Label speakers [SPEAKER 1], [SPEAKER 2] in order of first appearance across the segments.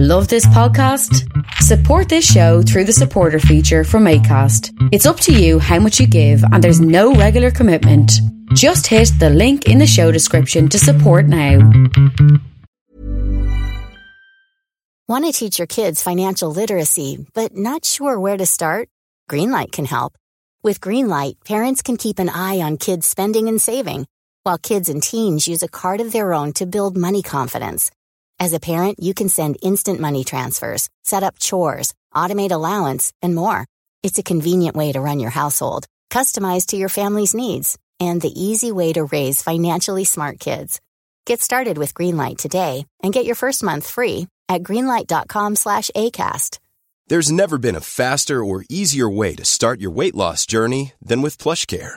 [SPEAKER 1] Love this podcast? Support this show through the supporter feature from ACAST. It's up to you how much you give, and there's no regular commitment. Just hit the link in the show description to support now.
[SPEAKER 2] Want to teach your kids financial literacy, but not sure where to start? Greenlight can help. With Greenlight, parents can keep an eye on kids' spending and saving, while kids and teens use a card of their own to build money confidence. As a parent, you can send instant money transfers, set up chores, automate allowance, and more. It's a convenient way to run your household, customized to your family's needs, and the easy way to raise financially smart kids. Get started with Greenlight today and get your first month free at greenlight.com slash ACAST.
[SPEAKER 3] There's never been a faster or easier way to start your weight loss journey than with PlushCare.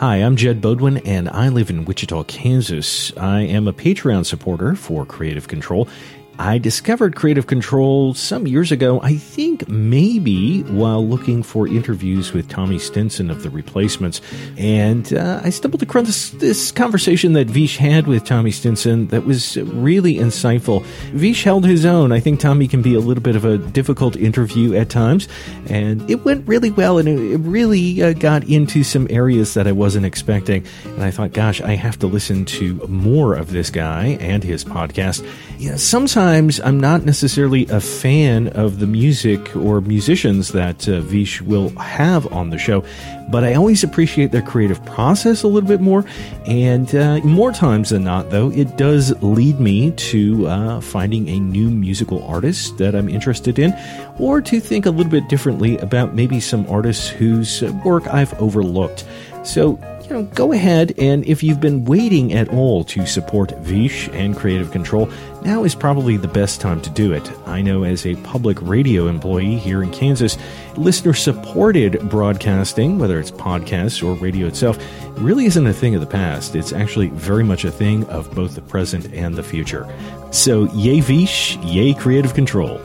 [SPEAKER 4] Hi, I'm Jed Bodwin, and I live in Wichita, Kansas. I am a Patreon supporter for Creative Control. I discovered Creative Control some years ago, I think maybe while looking for interviews with Tommy Stinson of The Replacements. And uh, I stumbled across this, conversation that Vish had with Tommy Stinson that was really insightful. Vish held his own. I think Tommy can be a little bit of a difficult interview at times. And it went really well, and it, really uh, got into some areas that I wasn't expecting. And I thought, gosh, I have to listen to more of this guy and his podcast. Yeah, sometimes sometimes I'm not necessarily a fan of the music or musicians that uh, Vish will have on the show, but I always appreciate their creative process a little bit more. And uh, more times than not, though, it does lead me to uh, finding a new musical artist that I'm interested in, or to think a little bit differently about maybe some artists whose work I've overlooked. So, you know, go ahead and if you've been waiting at all to support Vish and Creative Control, now is probably the best time to do it. I know as a public radio employee here in Kansas, listener supported broadcasting, whether it's podcasts or radio itself, really isn't a thing of the past. It's actually very much a thing of both the present and the future. So, yay Vish, yay Creative Control.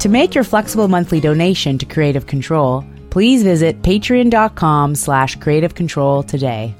[SPEAKER 5] To make your flexible monthly donation to Creative Control, please visit patreon.com slash creative control today.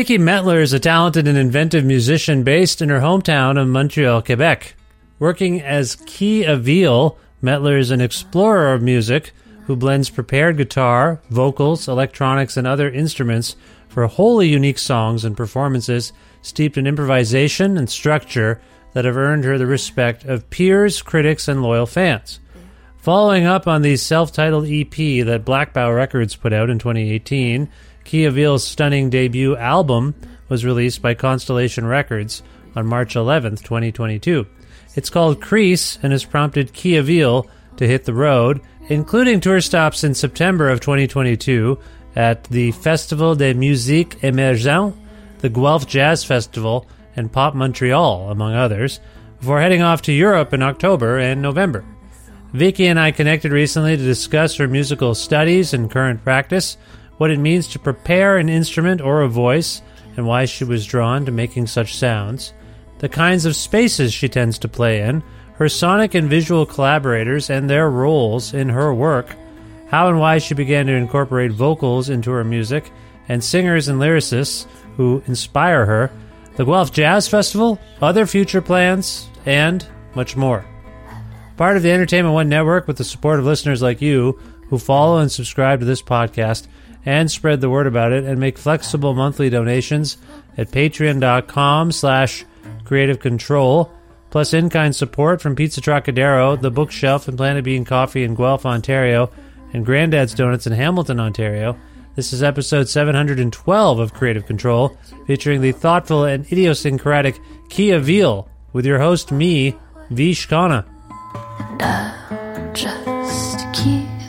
[SPEAKER 6] Vicky Mettler is a talented and inventive musician based in her hometown of Montreal, Quebec. Working as Key Avil, Mettler is an explorer of music who blends prepared guitar, vocals, electronics, and other instruments for wholly unique songs and performances steeped in improvisation and structure that have earned her the respect of peers, critics, and loyal fans. Following up on the self titled EP that Black Bough Records put out in 2018, Key Avil's stunning debut album was released by Constellation Records on March 11, 2022. It's called Crease and has prompted Key Avil to hit the road, including tour stops in September of 2022 at the Festival de Musique Emergente, the Guelph Jazz Festival, and Pop Montreal, among others, before heading off to Europe in October and November. Vicky and I connected recently to discuss her musical studies and current practice, what it means to prepare an instrument or a voice, and why she was drawn to making such sounds. the kinds of spaces she tends to play in, her sonic and visual collaborators and their roles in her work, how and why she began to incorporate vocals into her music, and singers and lyricists who inspire her, the Guelph Jazz Festival, other future plans, and much more. Part of the Entertainment One Network with the support of listeners like you who follow and subscribe to this podcast and spread the word about it and make flexible monthly donations at patreon.com slash creative control plus in-kind support from Pizza Trocadero, The Bookshelf, and Planet Bean Coffee in Guelph, Ontario, and Granddad's Donuts in Hamilton, Ontario. This is episode 712 of Creative Control, featuring the thoughtful and idiosyncratic Key Avil, with your host, me, Vish Khanna.
[SPEAKER 7] Just keep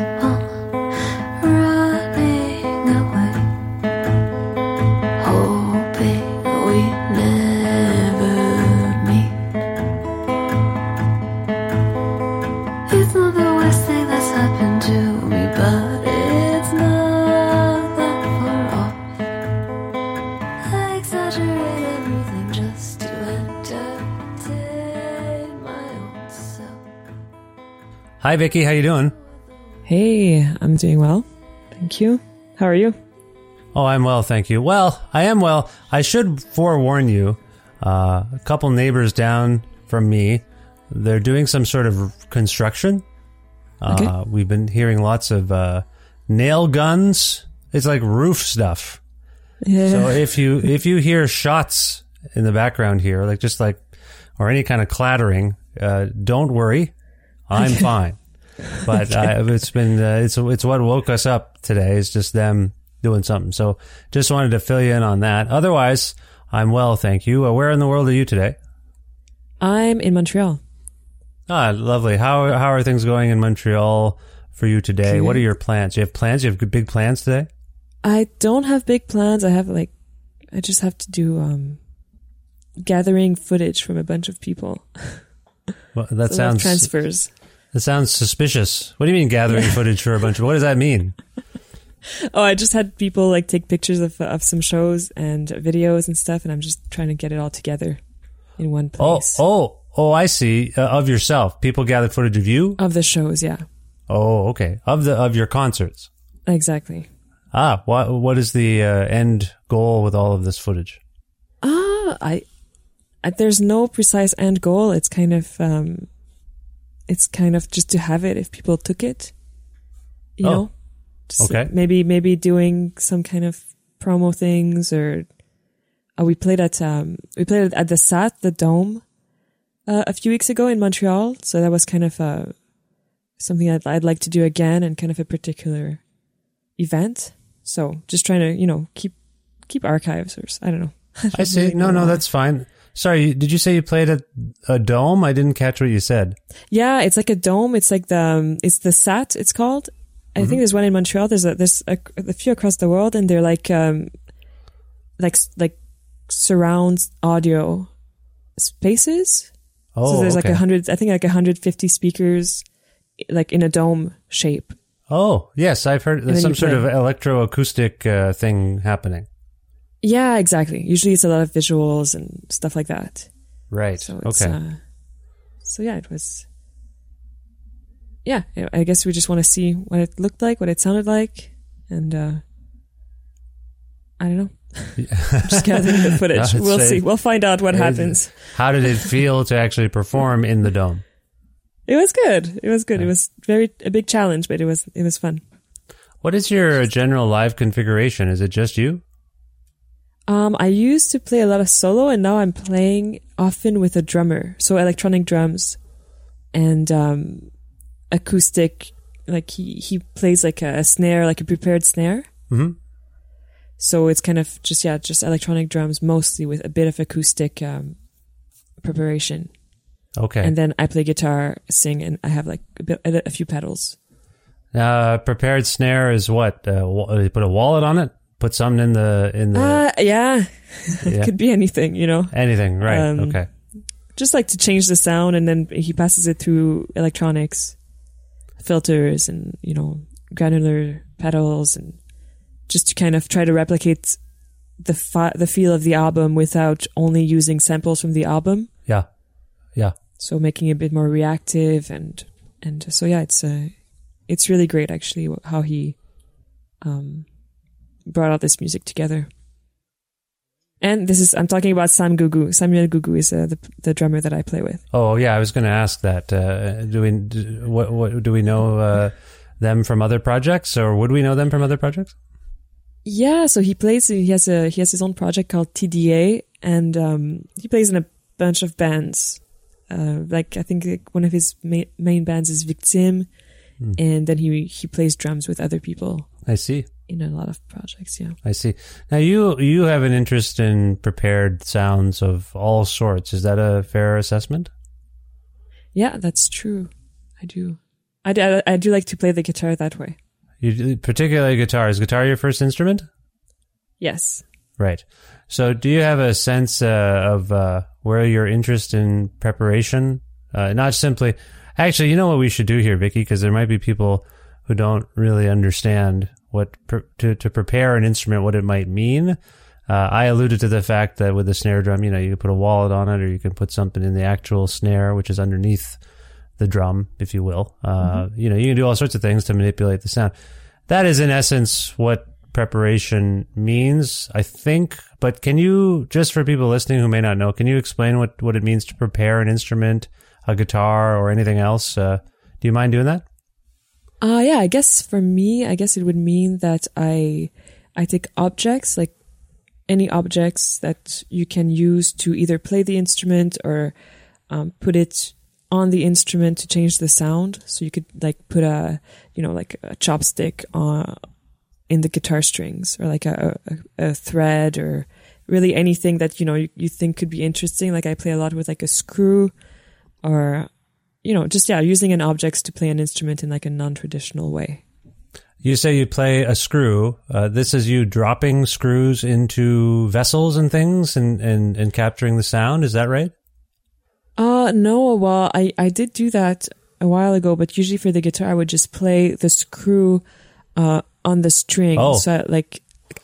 [SPEAKER 6] Hi, Vicky. How you doing?
[SPEAKER 8] Hey, I'm doing well. Thank you. How are you?
[SPEAKER 6] Oh, I'm well, thank you. Well, I am well. I should forewarn you. Uh, a couple neighbors down from me, they're doing some sort of construction. Uh,
[SPEAKER 8] Okay.
[SPEAKER 6] we've been hearing lots of uh, nail guns. It's like roof stuff.
[SPEAKER 8] Yeah.
[SPEAKER 6] So if you if you hear shots in the background here, like just like or any kind of clattering, uh, don't worry, I'm fine. But uh, it's been uh, it's it's what woke us up today. It's just them doing something. So just wanted to fill you in on that. Otherwise, I'm well, thank you. Uh, where in the world are you today?
[SPEAKER 8] I'm in Montreal.
[SPEAKER 6] Ah, lovely. How how are things going in Montreal for you today? What are your plans? You have plans? You have big plans today?
[SPEAKER 8] I don't have big plans. I have like, I just have to do um, gathering footage from a bunch of people.
[SPEAKER 6] Well, that
[SPEAKER 8] of
[SPEAKER 6] sounds
[SPEAKER 8] transfers.
[SPEAKER 6] That sounds suspicious. What do you mean gathering footage for a bunch of? What does that mean?
[SPEAKER 8] Oh, I just had people like take pictures of of some shows and videos and stuff, and I'm just trying to get it all together in one place.
[SPEAKER 6] oh, oh! oh! I see. Uh, of yourself, people gather footage of you.
[SPEAKER 8] Of the shows, yeah,
[SPEAKER 6] Oh, okay. Of the of your concerts.
[SPEAKER 8] exactly.
[SPEAKER 6] Ah, what what is the uh, end goal with all of this footage?
[SPEAKER 8] Ah, I, I there's no precise end goal. It's kind of um, it's kind of just to have it if people took it, you
[SPEAKER 6] Oh,
[SPEAKER 8] know. Just
[SPEAKER 6] okay.
[SPEAKER 8] Maybe maybe doing some kind of promo things or. Oh, we played at um we played at the SAT the Dome, uh, a few weeks ago in Montreal. So that was kind of uh something I'd I'd like to do again and kind of a particular event. So just trying to you know keep keep archives or I don't know.
[SPEAKER 6] I see. No, no, that's fine. Sorry, did you say you played at a dome? I didn't catch what you said.
[SPEAKER 8] Yeah, it's like a dome. It's like the um, it's the SAT. It's called. I think there's one in Montreal. There's a there's a, a few across the world, and they're like um like like surround audio spaces.
[SPEAKER 6] Oh,
[SPEAKER 8] so there's like a hundred. I think like 150 speakers, like in a dome shape.
[SPEAKER 6] Oh, yes, I've heard there's some sort of electroacoustic uh, thing happening.
[SPEAKER 8] Yeah, exactly. Usually it's a lot of visuals and stuff like that.
[SPEAKER 6] Right.
[SPEAKER 8] So
[SPEAKER 6] okay.
[SPEAKER 8] Uh, so yeah, it was. Yeah, I guess we just want to see what it looked like, what it sounded like, and uh I don't know. just gathering the footage. We'll
[SPEAKER 6] say-
[SPEAKER 8] see. We'll find out what happens.
[SPEAKER 6] How did it feel to actually perform in the dome?
[SPEAKER 8] It was good. It was good. It was very a big challenge, but it was it was fun.
[SPEAKER 6] What is your general live configuration? Is it just you?
[SPEAKER 8] Um, I used to play a lot of solo, and now I'm playing often with a drummer, so electronic drums and um, acoustic. Like he he plays like a, snare, like a prepared snare.
[SPEAKER 6] Mhm.
[SPEAKER 8] So it's kind of just yeah, just electronic drums mostly with a bit of acoustic um, preparation,
[SPEAKER 6] Okay.
[SPEAKER 8] and then I play guitar, sing, and I have like a bit a, a few pedals.
[SPEAKER 6] Uh, prepared snare is what? Uh, you put a wallet on it. Put something in the in the
[SPEAKER 8] Uh, yeah, it could be anything, you know.
[SPEAKER 6] anything. Right.
[SPEAKER 8] um,
[SPEAKER 6] okay.
[SPEAKER 8] just like to change the sound and then he passes it through electronics filters and you know granular pedals and just to kind of try to replicate the fi- the feel of the album without only using samples from the album.
[SPEAKER 6] Yeah. Yeah.
[SPEAKER 8] So making it a bit more reactive and and so yeah, it's uh, it's really great actually how he um brought all this music together. And this is I'm talking about Sam Gugu. Samuel Gugu is uh, the the drummer that I play with.
[SPEAKER 6] Oh yeah, I was going to ask that. Uh, do we do, what what do we know uh, them from other projects, or would we know them from other projects?
[SPEAKER 8] Yeah, so he plays. He has a he has his own project called TDA, and um, he plays in a bunch of bands. Uh, like I think like, one of his ma- main bands is Victim, and then he he plays drums with other people
[SPEAKER 6] I see.
[SPEAKER 8] In a lot of projects. Yeah.
[SPEAKER 6] I see. Now you you have an interest in prepared sounds of all sorts. Is that a fair assessment?
[SPEAKER 8] Yeah, that's true. I do. I, do- I, do like to play the guitar that way.
[SPEAKER 6] You particularly guitar. Is guitar your first instrument?
[SPEAKER 8] Yes.
[SPEAKER 6] Right. So, do you have a sense uh, of uh, where your interest in preparation, uh, not simply, actually, you know what we should do here, Vicky, because there might be people who don't really understand what to to prepare an instrument, what it might mean. Uh, I alluded to the fact that with the snare drum, you know, you can put a wallet on it, or you can put something in the actual snare, which is underneath the drum, if you will. Uh, You know, you can do all sorts of things to manipulate the sound. That is, in essence, what preparation means, I think. But can you, just for people listening who may not know, can you explain what, what it means to prepare an instrument, a guitar, or anything else? Uh, do you mind doing that?
[SPEAKER 8] Uh yeah, I guess for me, I guess it would mean that I I take objects like any objects that you can use to either play the instrument or um, put it on the instrument to change the sound. So you could like put a you know like a chopstick on in the guitar strings or like a, a, a thread or really anything that you know you, you think could be interesting. Like I play a lot with like a screw or you know just yeah using an object to play an instrument in like a non-traditional way.
[SPEAKER 6] You say you play a screw. Uh, this is you dropping screws into vessels and things and, and, and capturing the sound. Is that right?
[SPEAKER 8] Uh no, well I I did do that a while ago, but usually for the guitar I would just play the screw uh on the string
[SPEAKER 6] Oh.
[SPEAKER 8] so like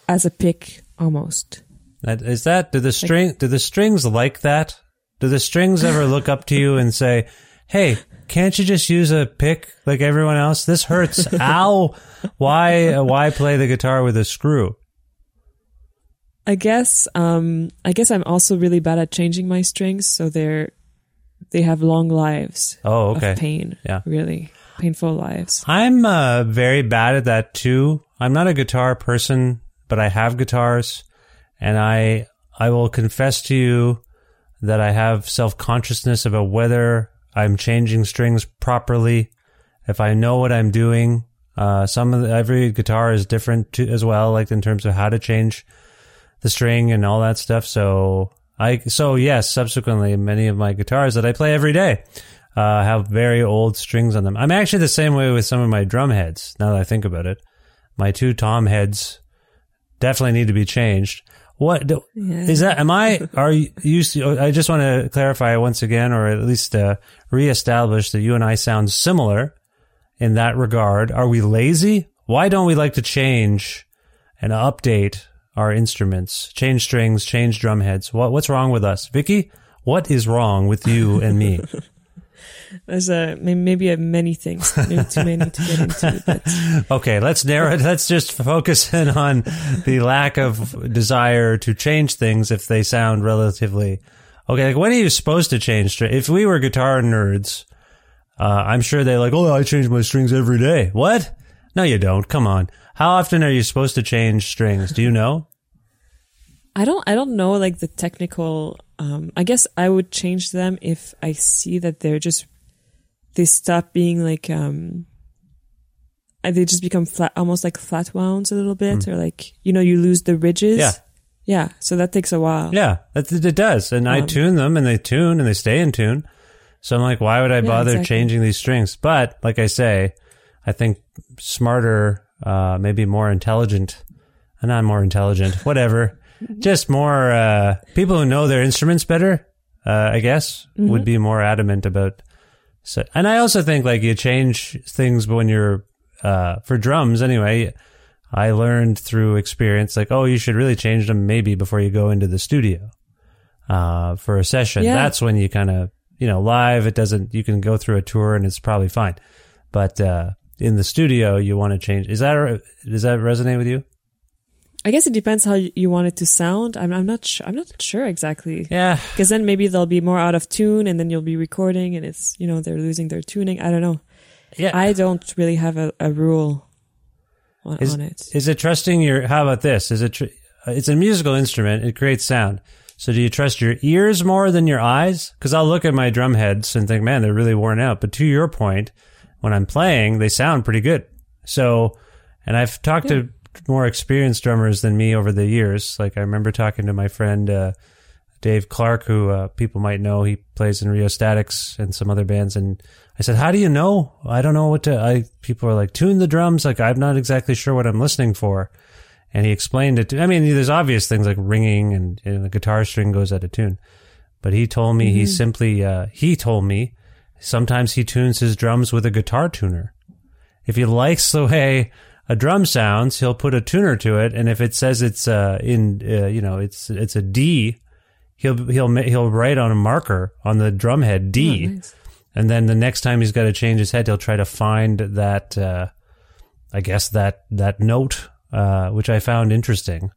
[SPEAKER 8] as a pick almost.
[SPEAKER 6] That, is that do the string do the strings like that? Do the strings ever look up to you and say, "Hey, can't you just use a pick like everyone else? This hurts. Ow! Why uh, why play the guitar with a screw?"
[SPEAKER 8] I guess um I guess I'm also really bad at changing my strings so they're they have long lives
[SPEAKER 6] Oh, okay.
[SPEAKER 8] of pain.
[SPEAKER 6] Yeah.
[SPEAKER 8] Really painful lives.
[SPEAKER 6] I'm uh, very bad at that too. I'm not a guitar person, but I have guitars, and I I will confess to you that I have self consciousness about whether I'm changing strings properly. If I know what I'm doing, uh, some of the, every guitar is different too, as well, like in terms of how to change the string and all that stuff. So I so yes, subsequently, many of my guitars that I play every day uh, have very old strings on them. I'm actually the same way with some of my drum heads. Now that I think about it, my two tom heads definitely need to be changed. What do- is that? Am I? Are you? you I just want to clarify once again, or at least uh, reestablish that you and I sound similar in that regard. Are we lazy? Why don't we like to change and update our instruments? Change strings, change drum heads. What What's wrong with us, Vicky? What is wrong with you and me?
[SPEAKER 8] There's a maybe a many things, maybe too many to get into. But
[SPEAKER 6] Okay, let's narrow it. Let's just focus in on the lack of desire to change things if they sound relatively okay. Like when are you supposed to change? If we were guitar nerds, uh, I'm sure they're like, "Oh, I change my strings every day." What? No, you don't. Come on. How often are you supposed to change strings? Do you know?
[SPEAKER 8] I don't I don't know like the technical um I guess I would change them if I see that they're just they stop being like um they just become flat almost like flat wounds a little bit or like you know you lose the ridges.
[SPEAKER 6] Yeah.
[SPEAKER 8] Yeah, so that takes a while.
[SPEAKER 6] Yeah, that, it does. And I
[SPEAKER 8] Um,
[SPEAKER 6] tune them and they tune and they stay in tune. So I'm like, why would I bother
[SPEAKER 8] exactly.
[SPEAKER 6] changing these strings? But like I say, I think smarter, uh, maybe more intelligent, uh, not more intelligent, whatever, just more, uh, people who know their instruments better, uh, I guess, would be more adamant about. So, and I also think like you change things when you're, uh, for drums anyway. I learned through experience, like, oh, you should really change them maybe before you go into the studio uh, for a session.
[SPEAKER 8] Yeah.
[SPEAKER 6] That's when you kind of, you know, live, it doesn't, you can go through a tour and it's probably fine. But uh, in the studio, you want to change. Is that, does that resonate with you?
[SPEAKER 8] I guess it depends how you want it to sound. I'm, I'm not sure. I'm not sure exactly.
[SPEAKER 6] Yeah.
[SPEAKER 8] Because then maybe they'll be more out of tune, and then you'll be recording, and it's you know they're losing their tuning. I don't know.
[SPEAKER 6] Yeah.
[SPEAKER 8] I don't really have a, a rule on,
[SPEAKER 6] is,
[SPEAKER 8] on it.
[SPEAKER 6] Is it trusting your? How about this? Is it? Tr- uh, it's a musical instrument. It creates sound. So do you trust your ears more than your eyes? Because I'll look at my drum heads and think, man, they're really worn out. But to your point, when I'm playing, they sound pretty good. So, and I've talked to more experienced drummers than me over the years. Like I remember talking to my friend uh, Dave Clark, who uh, people might know. He plays in Rheostatics and some other bands. And I said, "How do you know? I don't know what to." I people are like, "Tune the drums." Like I'm not exactly sure what I'm listening for. And he explained it. To, I mean, there's obvious things like ringing and, and the guitar string goes out of tune. But he told me he simply uh, he told me sometimes he tunes his drums with a guitar tuner. If he likes the way a drum sounds, he'll put a tuner to it, and if it says it's uh, in uh, you know it's it's a D, he'll he'll he'll write on a marker on the drum head D,
[SPEAKER 8] Oh, nice.
[SPEAKER 6] and then the next time he's got to change his head, he'll try to find that uh, I guess that that note, uh, which I found interesting.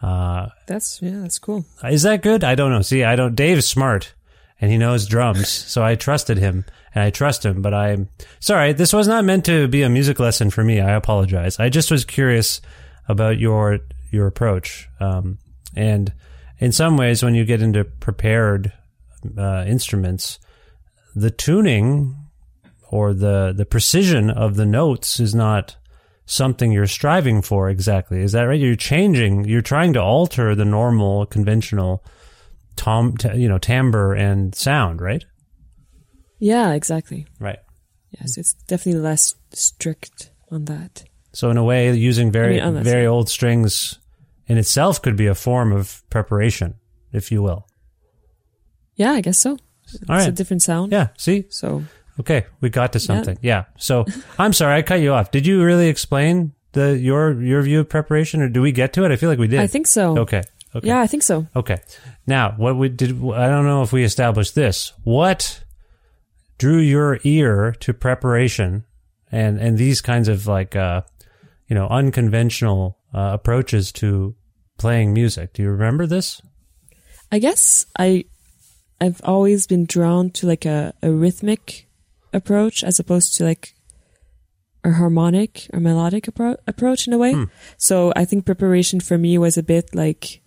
[SPEAKER 6] Uh,
[SPEAKER 8] That's yeah, that's cool.
[SPEAKER 6] is that good? I don't know. See, I don't. Dave's smart and he knows drums, so I trusted him and I trust him. But I'm sorry, this was not meant to be a music lesson for me. I apologize. I just was curious about your your approach. Um, and in some ways, when you get into prepared uh, instruments, the tuning or the the precision of the notes is not something you're striving for exactly. Is that right? You're changing. You're trying to alter the normal, conventional tom, t- you know, timbre and sound, right?
[SPEAKER 8] Yeah, exactly.
[SPEAKER 6] Right.
[SPEAKER 8] Yes, it's definitely less strict on that.
[SPEAKER 6] So in a way, using very
[SPEAKER 8] I mean,
[SPEAKER 6] very old strings in itself could be a form of preparation, if you will.
[SPEAKER 8] Yeah, I guess so. It's
[SPEAKER 6] All
[SPEAKER 8] a different sound.
[SPEAKER 6] Yeah. See.
[SPEAKER 8] So
[SPEAKER 6] Okay, we got to something. Yeah. So I'm sorry I cut you off. Did you really explain the your your view of preparation, or do we get to it? I feel like we did.
[SPEAKER 8] I think so.
[SPEAKER 6] Okay. Okay.
[SPEAKER 8] Yeah, I think so.
[SPEAKER 6] Okay. Now, what we did, I don't know if we established this. What drew your ear to preparation and, and these kinds of like, uh, you know, unconventional uh, approaches to playing music? Do you remember this?
[SPEAKER 8] I guess I I've always been drawn to like a, a rhythmic approach as opposed to like a harmonic or melodic appro- approach in a way. So I think preparation for me was a bit like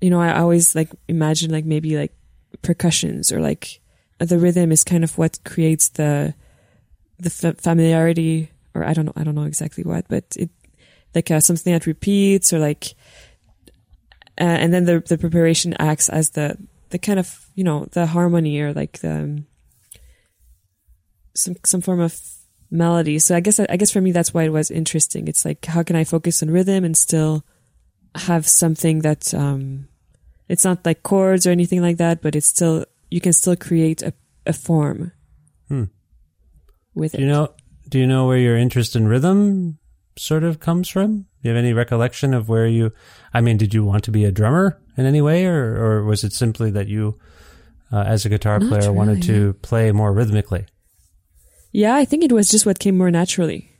[SPEAKER 8] you know, I always like imagine like maybe like percussions or like the rhythm is kind of what creates the the fa- familiarity or I don't know I don't know exactly what, but it like uh, something that repeats or like uh, and then the the preparation acts as the the kind of you know the harmony or like the um, some some form of melody. So I guess I guess for me that's why it was interesting. It's like how can I focus on rhythm and still have something that um it's not like chords or anything like that, but it's still you can still create a a form
[SPEAKER 6] Hmm.
[SPEAKER 8] with
[SPEAKER 6] Do
[SPEAKER 8] it.
[SPEAKER 6] you know, do you know where your interest in rhythm sort of comes from? Do you have any recollection of where you, I mean, did you want to be a drummer in any way or, or was it simply that you, uh, as a guitar
[SPEAKER 8] Not
[SPEAKER 6] player, wanted to play more rhythmically?
[SPEAKER 8] Yeah, I think it was just what came more naturally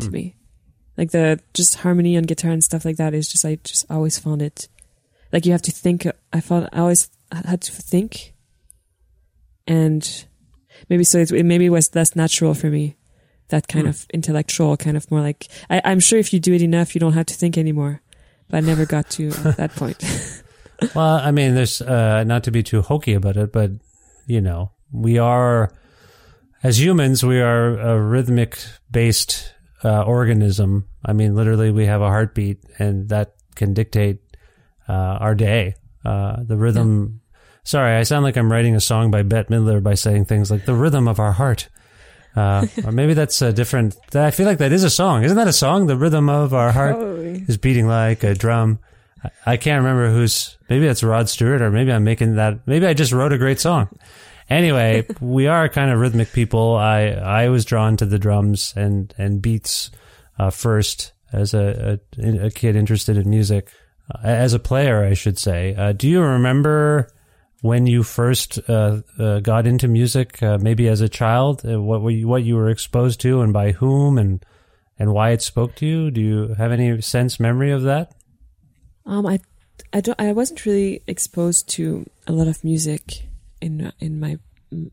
[SPEAKER 8] to me. Like the just harmony on guitar and stuff like that is just I just always found it like you have to think. I felt I always had to think, and maybe so it, maybe it was less natural for me. That kind of intellectual, kind of more like I, I'm sure if you do it enough, you don't have to think anymore. But I never got to that point.
[SPEAKER 6] Well, I mean, there's uh, not to be too hokey about it, but you know, we are as humans, we are a rhythmic based uh, organism. I mean, literally, we have a heartbeat, and that can dictate uh, our day. Uh, the rhythm. Sorry, I sound like I'm writing a song by Bette Midler by saying things like the rhythm of our heart. Uh, or maybe that's a different. I feel like that is a song. Isn't that a song? The rhythm of our heart is beating like a drum. I- I can't remember who's. Maybe that's Rod Stewart, or maybe I'm making that. Maybe I just wrote a great song. Anyway, we are kind of rhythmic people. I I was drawn to the drums and and beats uh, first, as a, a, a kid interested in music, uh, as a player, I should say. Uh, do you remember when you first uh, uh, got into music? Uh, maybe as a child, what were you, what you were exposed to, and by whom, and and why it spoke to you? Do you have any sense memory of that?
[SPEAKER 8] Um, I, I don't. I wasn't really exposed to a lot of music in in my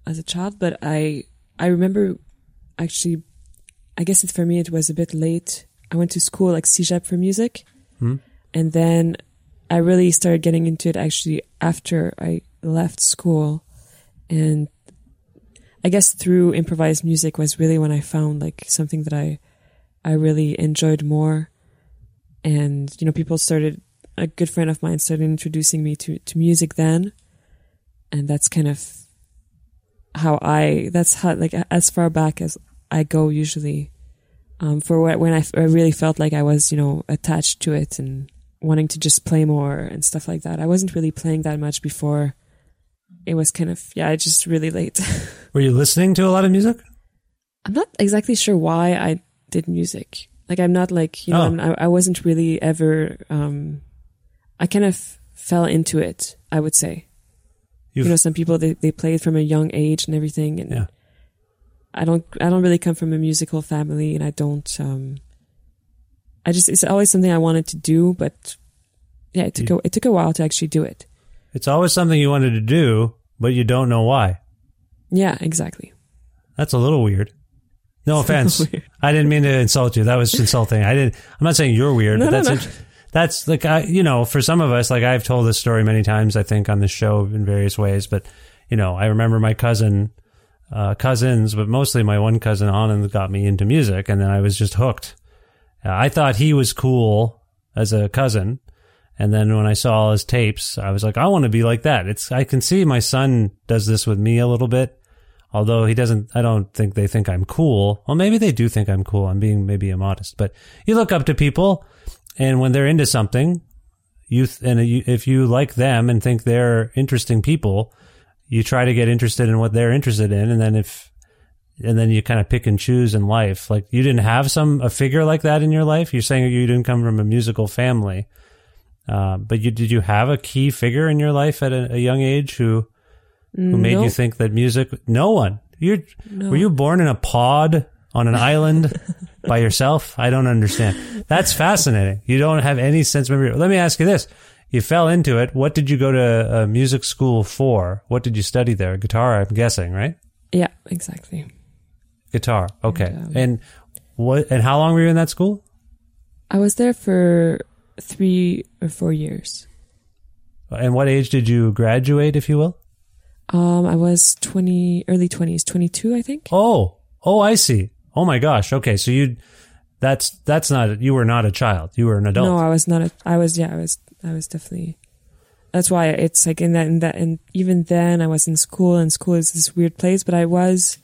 [SPEAKER 8] as a child, but I I remember actually. I guess it, for me it was a bit late. I went to school like CEGEP for music,
[SPEAKER 6] Hmm.
[SPEAKER 8] and then I really started getting into it actually after I left school, and I guess through improvised music was really when I found like something that I I really enjoyed more, and you know people started a good friend of mine started introducing me to to music then, and that's kind of how I that's how like as far back as I go usually um, for wh- when I, f- I really felt like I was, you know, attached to it and wanting to just play more and stuff like that. I wasn't really playing that much before. It was kind of, yeah, just really late.
[SPEAKER 6] Were you listening to a lot of music?
[SPEAKER 8] I'm not exactly sure why I did music. Like, I'm not like, you know,
[SPEAKER 6] Oh.
[SPEAKER 8] I, I wasn't really ever, um, I kind of fell into it, I would say.
[SPEAKER 6] You've-
[SPEAKER 8] you know, some people, they, they played from a young age and everything. And
[SPEAKER 6] Yeah.
[SPEAKER 8] I don't, I don't really come from a musical family and I don't, um, I just, it's always something I wanted to do, but yeah, it took, a, it took a while to actually do it.
[SPEAKER 6] It's always something you wanted to do, but you don't know why.
[SPEAKER 8] Yeah, exactly.
[SPEAKER 6] That's a little weird. No offense. I didn't mean to insult you. That was insulting. I didn't. I'm not saying you're weird,
[SPEAKER 8] No,
[SPEAKER 6] but
[SPEAKER 8] no,
[SPEAKER 6] that's
[SPEAKER 8] no.
[SPEAKER 6] int- that's like I, you know, for some of us, like I've told this story many times. I think on the show in various ways, but you know, I remember my cousin, uh, cousins, but mostly my one cousin Anand got me into music, and then I was just hooked. Uh, I thought he was cool as a cousin, and then when I saw all his tapes, I was like, I want to be like that. It's I can see my son does this with me a little bit. Although he doesn't, I don't think they think I'm cool. Well, maybe they do think I'm cool. I'm being maybe immodest, but you look up to people and when they're into something, you, th- and you, if you like them and think they're interesting people, you try to get interested in what they're interested in. And then if, and then you kind of pick and choose in life. Like you didn't have some, a figure like that in your life. You're saying you didn't come from a musical family. Uh, but you, did you have a key figure in your life at a, a young age who, who made you think that music? No one. You're
[SPEAKER 8] No.
[SPEAKER 6] were you born in a pod on an island by yourself? I don't understand. That's fascinating. You don't have any sense of memory. Let me ask you this: You fell into it. What did you go to uh, music school for? What did you study there? Guitar, I'm guessing, right?
[SPEAKER 8] Yeah, exactly.
[SPEAKER 6] Guitar. Okay.
[SPEAKER 8] And, um,
[SPEAKER 6] and what? And how long were you in that school?
[SPEAKER 8] I was there for three or four years.
[SPEAKER 6] And what age did you graduate, if you will?
[SPEAKER 8] Um, I was 20, early 20s, 22, I think.
[SPEAKER 6] Oh, oh, I see. Oh my gosh. Okay, so you, that's that's not you were not a child. You were an adult.
[SPEAKER 8] No, I was not. A, I was. Yeah, I was. I was definitely. That's why it's like in that in that and even then I was in school and school is this weird place. But I was,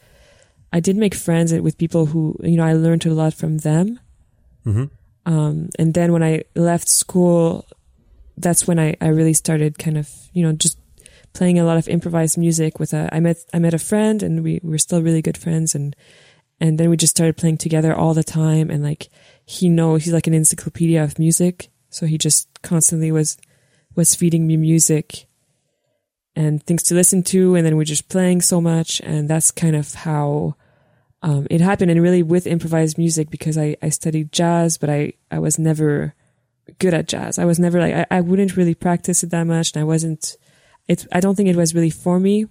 [SPEAKER 8] I did make friends with people who you know I learned a lot from them.
[SPEAKER 6] Mhm.
[SPEAKER 8] Um, and then when I left school, that's when I I really started kind of you know just playing a lot of improvised music with a I met I met a friend and we were still really good friends and and then we just started playing together all the time. And like he knows he's like an encyclopedia of music. So he just constantly was was feeding me music and things to listen to. And then we're just playing so much. And that's kind of how um, it happened. And really with improvised music because I, I studied jazz but I, I was never good at jazz. I was never like I, I wouldn't really practice it that much. And I wasn't it I don't think it was really for me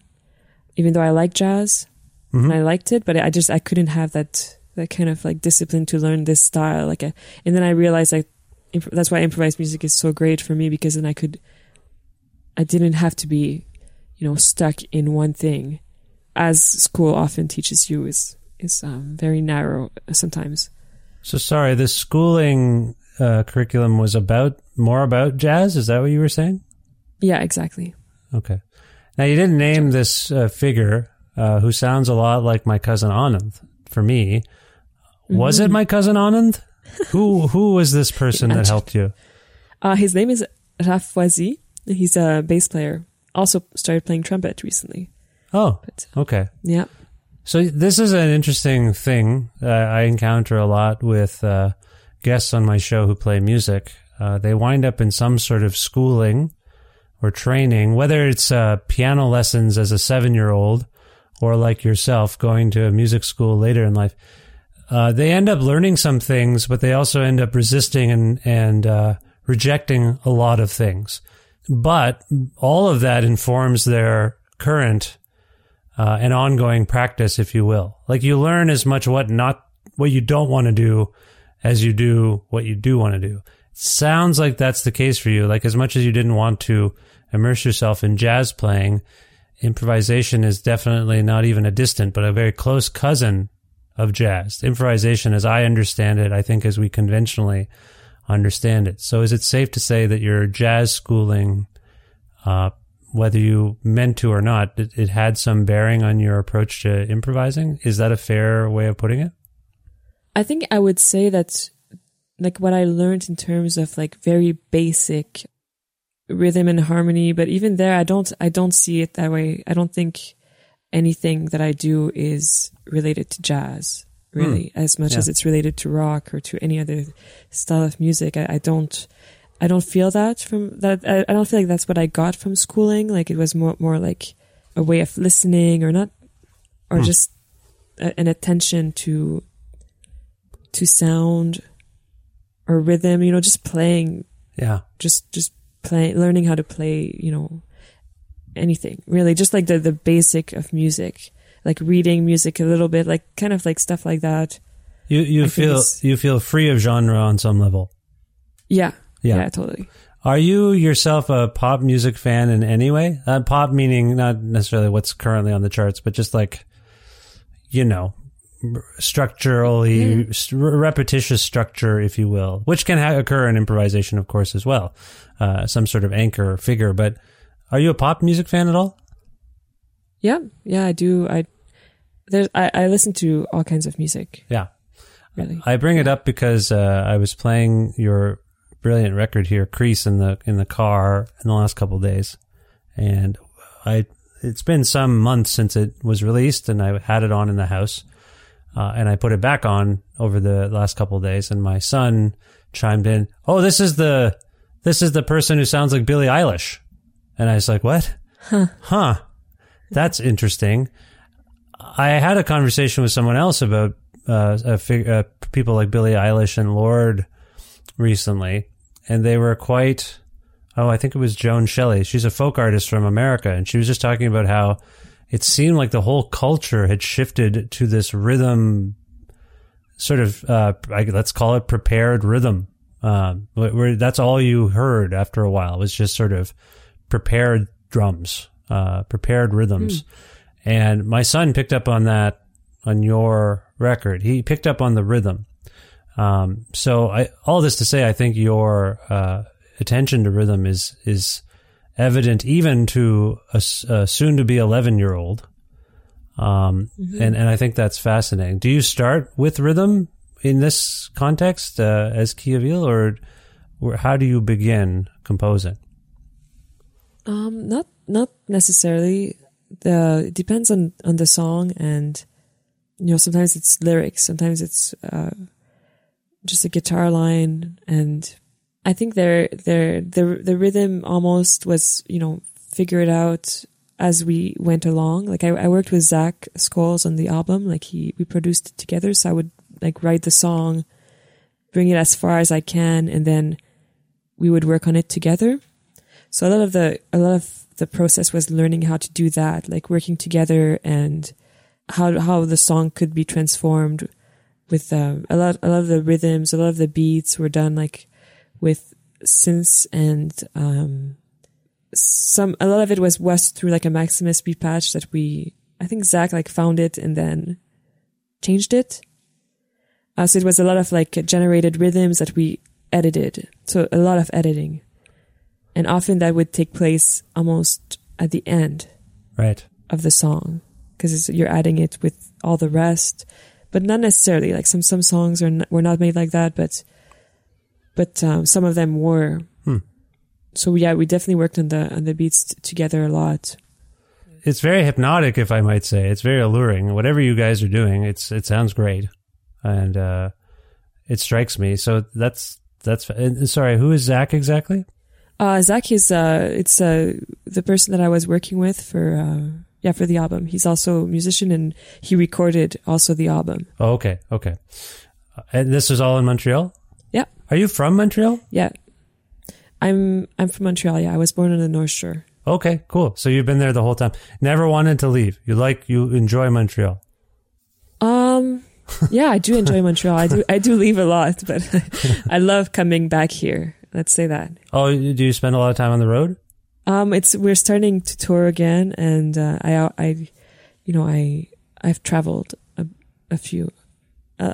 [SPEAKER 8] even though I like jazz and I liked it, but I just I couldn't have that that kind of like discipline to learn this style. Like, a, and then I realized like imp- that's why improvised music is so great for me because then I could, I didn't have to be, you know, stuck in one thing, as school often teaches you is is um, very narrow sometimes.
[SPEAKER 6] So sorry, the schooling uh, curriculum was about more about jazz. Is that what you were saying?
[SPEAKER 8] Yeah, exactly.
[SPEAKER 6] Okay. Now you didn't name this uh, figure uh, who sounds a lot like my cousin Anand. For me, was it my cousin Anand? who who was this person that helped you?
[SPEAKER 8] Uh, his name is Raf Foisy. He's a bass player. Also started playing trumpet recently.
[SPEAKER 6] Oh,
[SPEAKER 8] But
[SPEAKER 6] okay.
[SPEAKER 8] yeah,
[SPEAKER 6] So this is an interesting thing uh, I encounter a lot with uh, guests on my show who play music, uh, they wind up in some sort of schooling or training, whether it's uh, piano lessons as a seven year old or like yourself going to a music school later in life. Uh, they end up learning some things, but they also end up resisting and, and uh, rejecting a lot of things. But all of that informs their current uh, and ongoing practice, if you will. Like you learn as much what not what you don't want to do as you do what you do want to do. Sounds like that's the case for you. Like as much as you didn't want to immerse yourself in jazz playing, improvisation is definitely not even a distant, but a very close cousin of jazz. Improvisation, as I understand it, I think as we conventionally understand it. So is it safe to say that your jazz schooling, uh, whether you meant to or not, it, it had some bearing on your approach to improvising? Is that a fair way of putting it?
[SPEAKER 8] I think I would say that like what I learned in terms of like very basic rhythm and harmony, but even there I don't I don't see it that way. I don't think anything that I do is related to jazz, really, as much
[SPEAKER 6] Yeah.
[SPEAKER 8] as it's related to rock or to any other style of music. I, I don't I don't feel that from that I, I don't feel like that's what I got from schooling. Like it was more more like a way of listening or not or
[SPEAKER 6] Hmm.
[SPEAKER 8] just a, an attention to to sound or rhythm, you know, just playing,
[SPEAKER 6] Yeah.
[SPEAKER 8] just just play, learning how to play, you know, anything really, just like the the basic of music, like reading music a little bit, like kind of like stuff like that.
[SPEAKER 6] You you
[SPEAKER 8] I
[SPEAKER 6] feel you feel free of genre on some level.
[SPEAKER 8] Yeah,
[SPEAKER 6] Yeah.
[SPEAKER 8] yeah, totally.
[SPEAKER 6] Are you yourself a pop music fan in any way? Uh, pop meaning not necessarily what's currently on the charts, but just like, you know, structurally, st- repetitious structure, if you will, which can ha- occur in improvisation, of course, as well. Uh, some sort of anchor or figure. But are you a pop music fan at all?
[SPEAKER 8] Yeah, yeah, I do. I there's I, I listen to all kinds of music,
[SPEAKER 6] Yeah.
[SPEAKER 8] really.
[SPEAKER 6] I bring it up because uh, I was playing your brilliant record here, Crease, in the in the car in the last couple of days, and I it's been some months since it was released, and I had it on in the house, uh, and I put it back on over the last couple of days, and my son chimed in, "Oh, this is the this is the person who sounds like Billie Eilish," and I was like, "What? Huh? That's interesting." I had a conversation with someone else about uh, a fig- uh, people like Billie Eilish and Lorde recently, and they were quite. Oh, I think it was Joan Shelley. She's a folk artist from America, and she was just talking about how it seemed like the whole culture had shifted to this rhythm, sort of. Uh, I, let's call it prepared rhythm. Um, where, where that's all you heard after a while was just sort of prepared drums, uh, prepared rhythms. And my son picked up on that on your record. He picked up on the rhythm. Um, so I, all this to say, I think your, uh, attention to rhythm is, is evident even to a, soon to be 11 year old. Um, and, and I think that's fascinating. Do you start with rhythm in this context, uh, as Key or, or how do you begin composing?
[SPEAKER 8] Um, not not necessarily. The it depends on on the song, and you know sometimes it's lyrics, sometimes it's uh, just a guitar line, and I think there there the the rhythm almost was you know figured out as we went along. Like I, I worked with Zach Scholes on the album, like he we produced it together, so I would like write the song, bring it as far as I can, and then we would work on it together. So a lot of the a lot of the process was learning how to do that, like working together and how how the song could be transformed with um, a lot a lot of the rhythms, a lot of the beats were done like with synths and um, some a lot of it was was through like a Maximus beat patch that we I think Zach like found it and then changed it. Uh, so it was a lot of like generated rhythms that we edited. So a lot of editing and often that would take place almost at the end
[SPEAKER 6] Right.
[SPEAKER 8] of the song because you're adding it with all the rest but not necessarily like some some songs are not, were not made like that but but um, some of them were
[SPEAKER 6] Hmm.
[SPEAKER 8] so yeah we definitely worked on the on the beats t- together a lot
[SPEAKER 6] it's very hypnotic, if I might say. It's very alluring. Whatever you guys are doing, it's it sounds great, and uh, it strikes me. So that's that's sorry. Who is Zach exactly?
[SPEAKER 8] Uh, Zach is uh, it's uh, the person that I was working with for uh, yeah for the album. He's also a musician and he recorded also the album.
[SPEAKER 6] Oh, okay, okay. And this was all in Montreal. Are you from Montreal?
[SPEAKER 8] yeah. I'm I'm from Montreal. Yeah, I was born on the North Shore.
[SPEAKER 6] Okay, cool. So you've been there the whole time. Never wanted to leave. You like you enjoy Montreal.
[SPEAKER 8] Um, yeah, I do enjoy Montreal. I do I do leave a lot, but I love coming back here. Let's say that.
[SPEAKER 6] Oh, do you spend a lot of time on the road?
[SPEAKER 8] Um, it's we're starting to tour again, and uh, I I, you know I I've traveled a, a few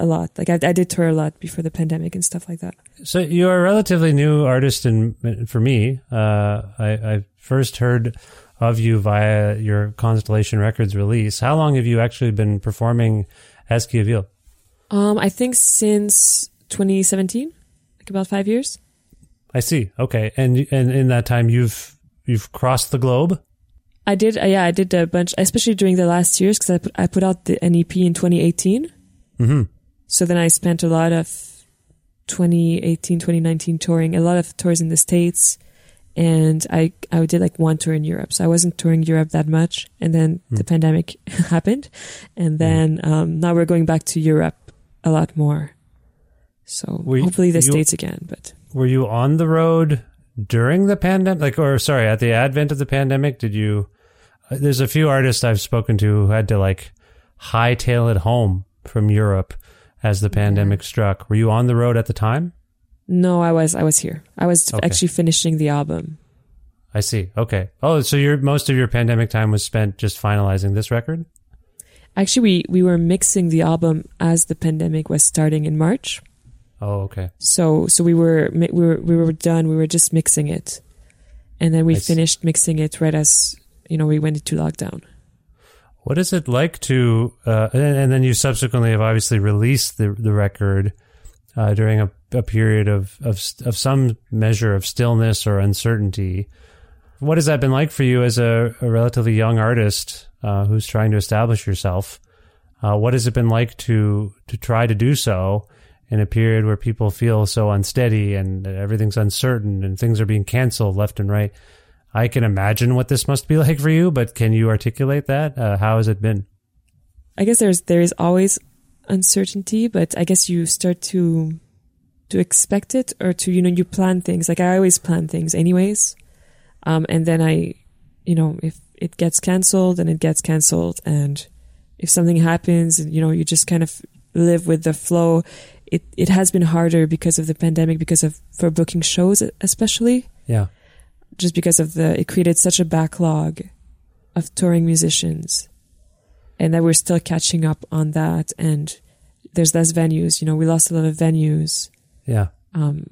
[SPEAKER 8] a, lot. Like I, I did tour a lot before the pandemic and stuff like that.
[SPEAKER 6] So you're a relatively new artist, and for me, uh, I, I first heard of you via your Constellation Records release. How long have you actually been performing as Key Avil?
[SPEAKER 8] Um, I think since 2017, like about five years.
[SPEAKER 6] I see. Okay, and and in that time, you've you've crossed the globe.
[SPEAKER 8] I did, uh, yeah, I did a bunch, especially during the last years because I put, I put out the NEP in 2018.
[SPEAKER 6] hmm
[SPEAKER 8] So then I spent a lot of 2018, 2019 touring, a lot of tours in the States. And I, I did like one tour in Europe. So I wasn't touring Europe that much. And then the pandemic happened. And then, um, now we're going back to Europe a lot more. So
[SPEAKER 6] Were
[SPEAKER 8] hopefully the
[SPEAKER 6] you-
[SPEAKER 8] States again, but
[SPEAKER 6] Were you on the road during the pandemic? Like, or sorry, at the advent of the pandemic? Did you? uh, There's a few artists I've spoken to who had to like hightail it home from Europe as the pandemic struck. Were you on the road at the time?
[SPEAKER 8] no, I was, I was here. I was
[SPEAKER 6] Okay.
[SPEAKER 8] actually finishing the album.
[SPEAKER 6] I see. Okay. Oh, so your most of your pandemic time was spent just finalizing this record.
[SPEAKER 8] Actually, we, we were mixing the album as the pandemic was starting in March.
[SPEAKER 6] Oh, okay.
[SPEAKER 8] So so we were we were we were done. We were just mixing it, and then we
[SPEAKER 6] I see.
[SPEAKER 8] finished mixing it right as you know we went into lockdown.
[SPEAKER 6] What is it like to? Uh, and, and then you subsequently have obviously released the the record uh, during a, a period of, of of some measure of stillness or uncertainty. What has that been like for you as a, a relatively young artist uh, who's trying to establish yourself? Uh, what has it been like to to try to do so in a period where people feel so unsteady and everything's uncertain and things are being canceled left and right? I can imagine what this must be like for you, but can you articulate that? Uh, how has it been?
[SPEAKER 8] I guess there's there is always uncertainty, but I guess you start to to expect it or to you know you plan things. Like I always plan things anyways, um, and then I, you know, if it gets cancelled, then it gets cancelled, and if something happens, you know, you just kind of live with the flow. It it has been harder because of the pandemic, because of for booking shows especially.
[SPEAKER 6] Yeah.
[SPEAKER 8] Just because of the it created such a backlog of touring musicians and that we're still catching up on that. And there's less venues you know we lost a lot of venues.
[SPEAKER 6] Yeah.
[SPEAKER 8] um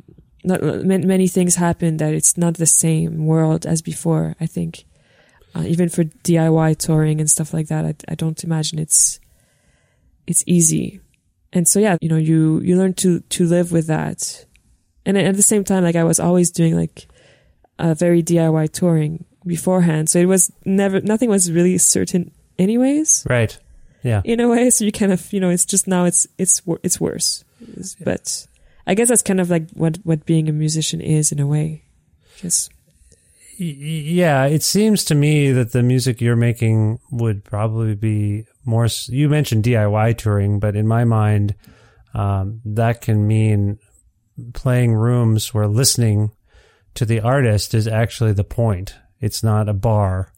[SPEAKER 8] not many, many things happened that it's not the same world as before i think. Uh, even for diy touring and stuff like that I, I don't imagine it's it's easy. And so yeah you know you you learn to to live with that. And at the same time like i was always doing like a very diy touring beforehand so it was never nothing was really certain anyways
[SPEAKER 6] Right. Yeah.
[SPEAKER 8] in a way so you kind of you know it's just now it's it's it's worse It's- but i guess that's kind of like what what being a musician is in a way just
[SPEAKER 6] Yeah, it seems to me that the music you're making would probably be more. You mentioned DIY touring, but in my mind, um, that can mean playing rooms where listening to the artist is actually the point. It's not a bar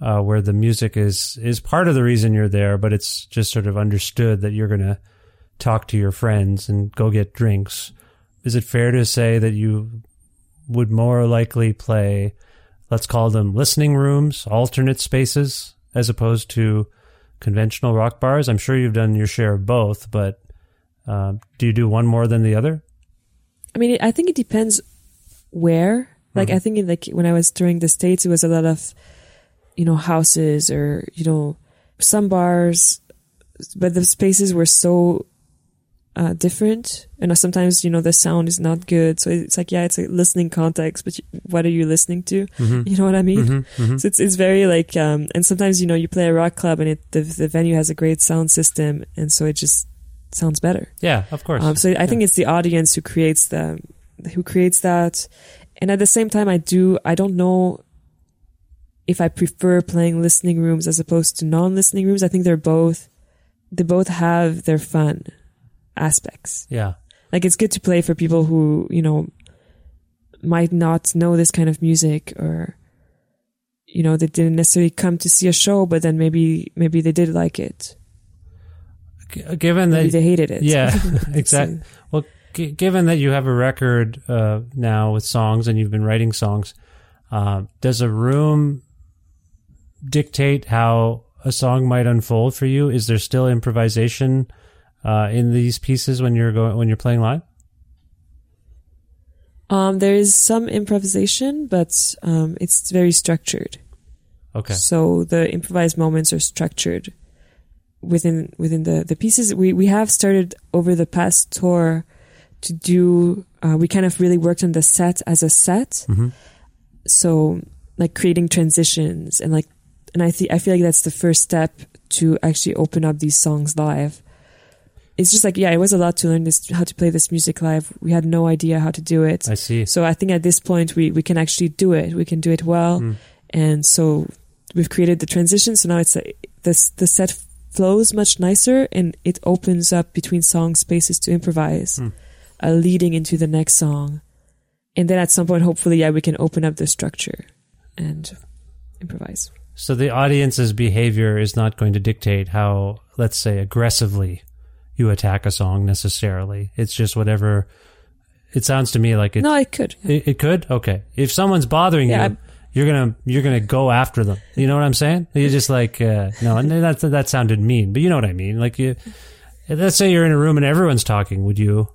[SPEAKER 6] uh, where the music is is part of the reason you're there, but it's just sort of understood that you're going to talk to your friends and go get drinks. Is it fair to say that you would more likely play, let's call them listening rooms, alternate spaces, as opposed to conventional rock bars? I'm sure you've done your share of both, but um, do you do one more than the other?
[SPEAKER 8] I mean, I think it depends where. Like, I think in, like when I was touring the states, it was a lot of, you know, houses or you know, some bars, but the spaces were so uh, different, and sometimes you know the sound is not good. So it's like, yeah, it's a listening context, but you, what are you listening to? You know what I mean? So it's it's very like, um, and sometimes you know you play a rock club and it the the venue has a great sound system, and so it just sounds better.
[SPEAKER 6] Yeah, of course.
[SPEAKER 8] Um, so I think it's the audience who creates the who creates that, and at the same time, I do I don't know if I prefer playing listening rooms as opposed to non-listening rooms. I think they're both they both have their fun aspects.
[SPEAKER 6] yeah.
[SPEAKER 8] Like it's good to play for people who you know might not know this kind of music or you know they didn't necessarily come to see a show, but then maybe maybe they did like it.
[SPEAKER 6] G- given
[SPEAKER 8] Maybe
[SPEAKER 6] that
[SPEAKER 8] they hated it.
[SPEAKER 6] Yeah, exactly. Well, g- given that you have a record uh, now with songs and you've been writing songs, uh, does a room dictate how a song might unfold for you? Is there still improvisation uh, in these pieces when you're going when you're playing live?
[SPEAKER 8] Um, there is some improvisation, but um, it's very structured.
[SPEAKER 6] Okay.
[SPEAKER 8] So the improvised moments are structured within within the the pieces. We we have started over the past tour to do. Uh, we kind of really worked on the set as a set.
[SPEAKER 6] Mhm.
[SPEAKER 8] So like creating transitions and like, and I think I feel like that's the first step to actually open up these songs live. It's just like yeah, it was a lot to learn this how to play this music live. We had no idea how to do it.
[SPEAKER 6] I see.
[SPEAKER 8] So I think at this point we, we can actually do it. We can do it well.
[SPEAKER 6] Mm.
[SPEAKER 8] And so we've created the transition. So now it's like this, the set flows much nicer and it opens up between song spaces to improvise,
[SPEAKER 6] Mm.
[SPEAKER 8] Uh, leading into the next song. And then at some point, hopefully, yeah, we can open up the structure and improvise.
[SPEAKER 6] So the audience's behavior is not going to dictate how, let's say, aggressively you attack a song necessarily. It's just whatever. It sounds to me like it.
[SPEAKER 8] no, it could.
[SPEAKER 6] It, it could. Okay. If someone's bothering
[SPEAKER 8] Yeah,
[SPEAKER 6] you,
[SPEAKER 8] I'm-
[SPEAKER 6] you're gonna you're gonna go after them. You know what I'm saying? You're just like uh, no, and that that sounded mean, but you know what I mean. Like you, let's say you're in a room and everyone's talking. Would you?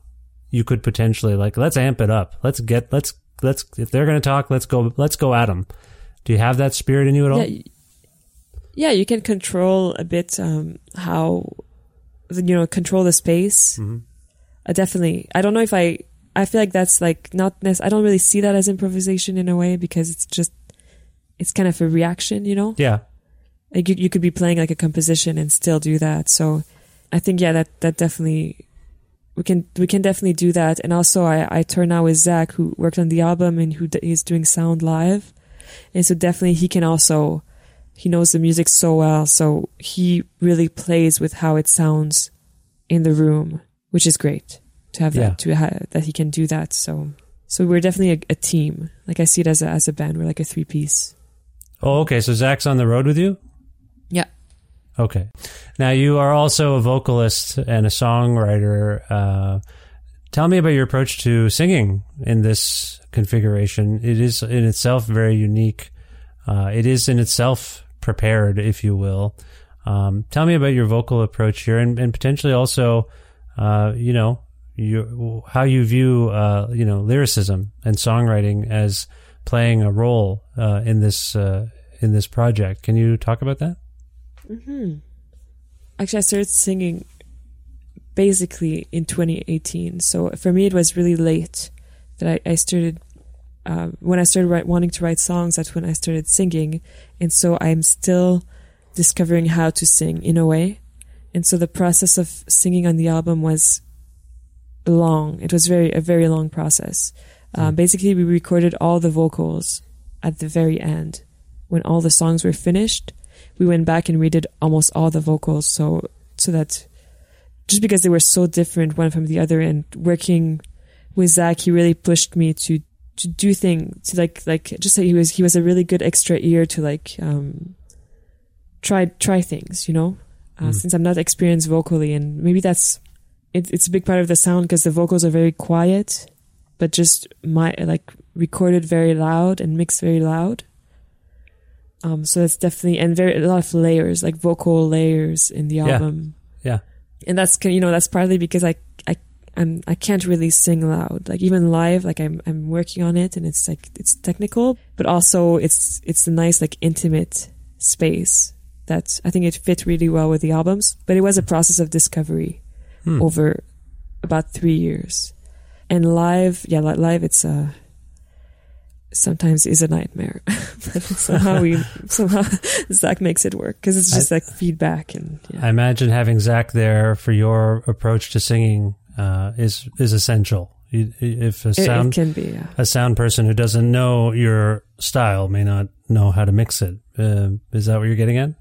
[SPEAKER 6] You could potentially like let's amp it up. Let's get let's let's if they're gonna talk, let's go let's go at them. Do you have that spirit in you at all?
[SPEAKER 8] Yeah, you can control a bit um, how you know control the space.
[SPEAKER 6] Mhm.
[SPEAKER 8] Uh, definitely, I don't know if I. I feel like that's like not. Nec- I don't really see that as improvisation in a way because it's just it's kind of a reaction, you know.
[SPEAKER 6] Yeah.
[SPEAKER 8] Like you, you could be playing like a composition and still do that. So I think yeah, that that definitely we can we can definitely do that. And also I I turn now with Zach who worked on the album and who is doing sound live, and so definitely he can also he knows the music so well, so he really plays with how it sounds in the room, which is great to have
[SPEAKER 6] Yeah.
[SPEAKER 8] that to ha- that he can do that. So so we're definitely a, a team. Like I see it as a as a band. We're like a three piece.
[SPEAKER 6] Oh, okay. So Zach's on the road with you. Okay. Now you are also a vocalist and a songwriter. Uh, tell me about your approach to singing in this configuration. It is in itself very unique. Uh, it is in itself prepared, if you will. Um, tell me about your vocal approach here, and, and potentially also, uh, you know, how you view, uh, you know, lyricism and songwriting as playing a role uh, in this uh, in this project. Can you talk about that?
[SPEAKER 8] Hmm Actually, I started singing basically in 2018. So for me, it was really late that I, I started. Uh, when I started write, wanting to write songs, that's when I started singing, and so I'm still discovering how to sing in a way. And so the process of singing on the album was long. It was very a very long process. Um, basically, we recorded all the vocals at the very end when all the songs were finished we went back and redid almost all the vocals so so that just because they were so different one from the other and working with Zach he really pushed me to to do things to like like just like he was he was a really good extra ear to like um try try things you know uh,
[SPEAKER 6] Mm.
[SPEAKER 8] since I'm not experienced vocally and maybe that's it, it's a big part of the sound because the vocals are very quiet but just my like recorded very loud and mixed very loud um, so that's definitely and very a lot of layers, like vocal layers in the album.
[SPEAKER 6] Yeah.
[SPEAKER 8] and that's you know that's partly because I I I'm I can't really sing loud. Like even live, like I'm I'm working on it, and it's like it's technical, but also it's it's a nice like intimate space that I think it fit really well with the albums. But it was a process of discovery
[SPEAKER 6] Hmm.
[SPEAKER 8] over about three years, and live, yeah, li- live it's uh sometimes is a nightmare. but somehow we somehow Zach makes it work because it's just like feedback and yeah.
[SPEAKER 6] I imagine having Zach there for your approach to singing uh, is is essential. If a
[SPEAKER 8] It- it,
[SPEAKER 6] sound
[SPEAKER 8] can be. Yeah.
[SPEAKER 6] a sound person who doesn't know your style may not know how to mix it. Uh, is that what you're getting at?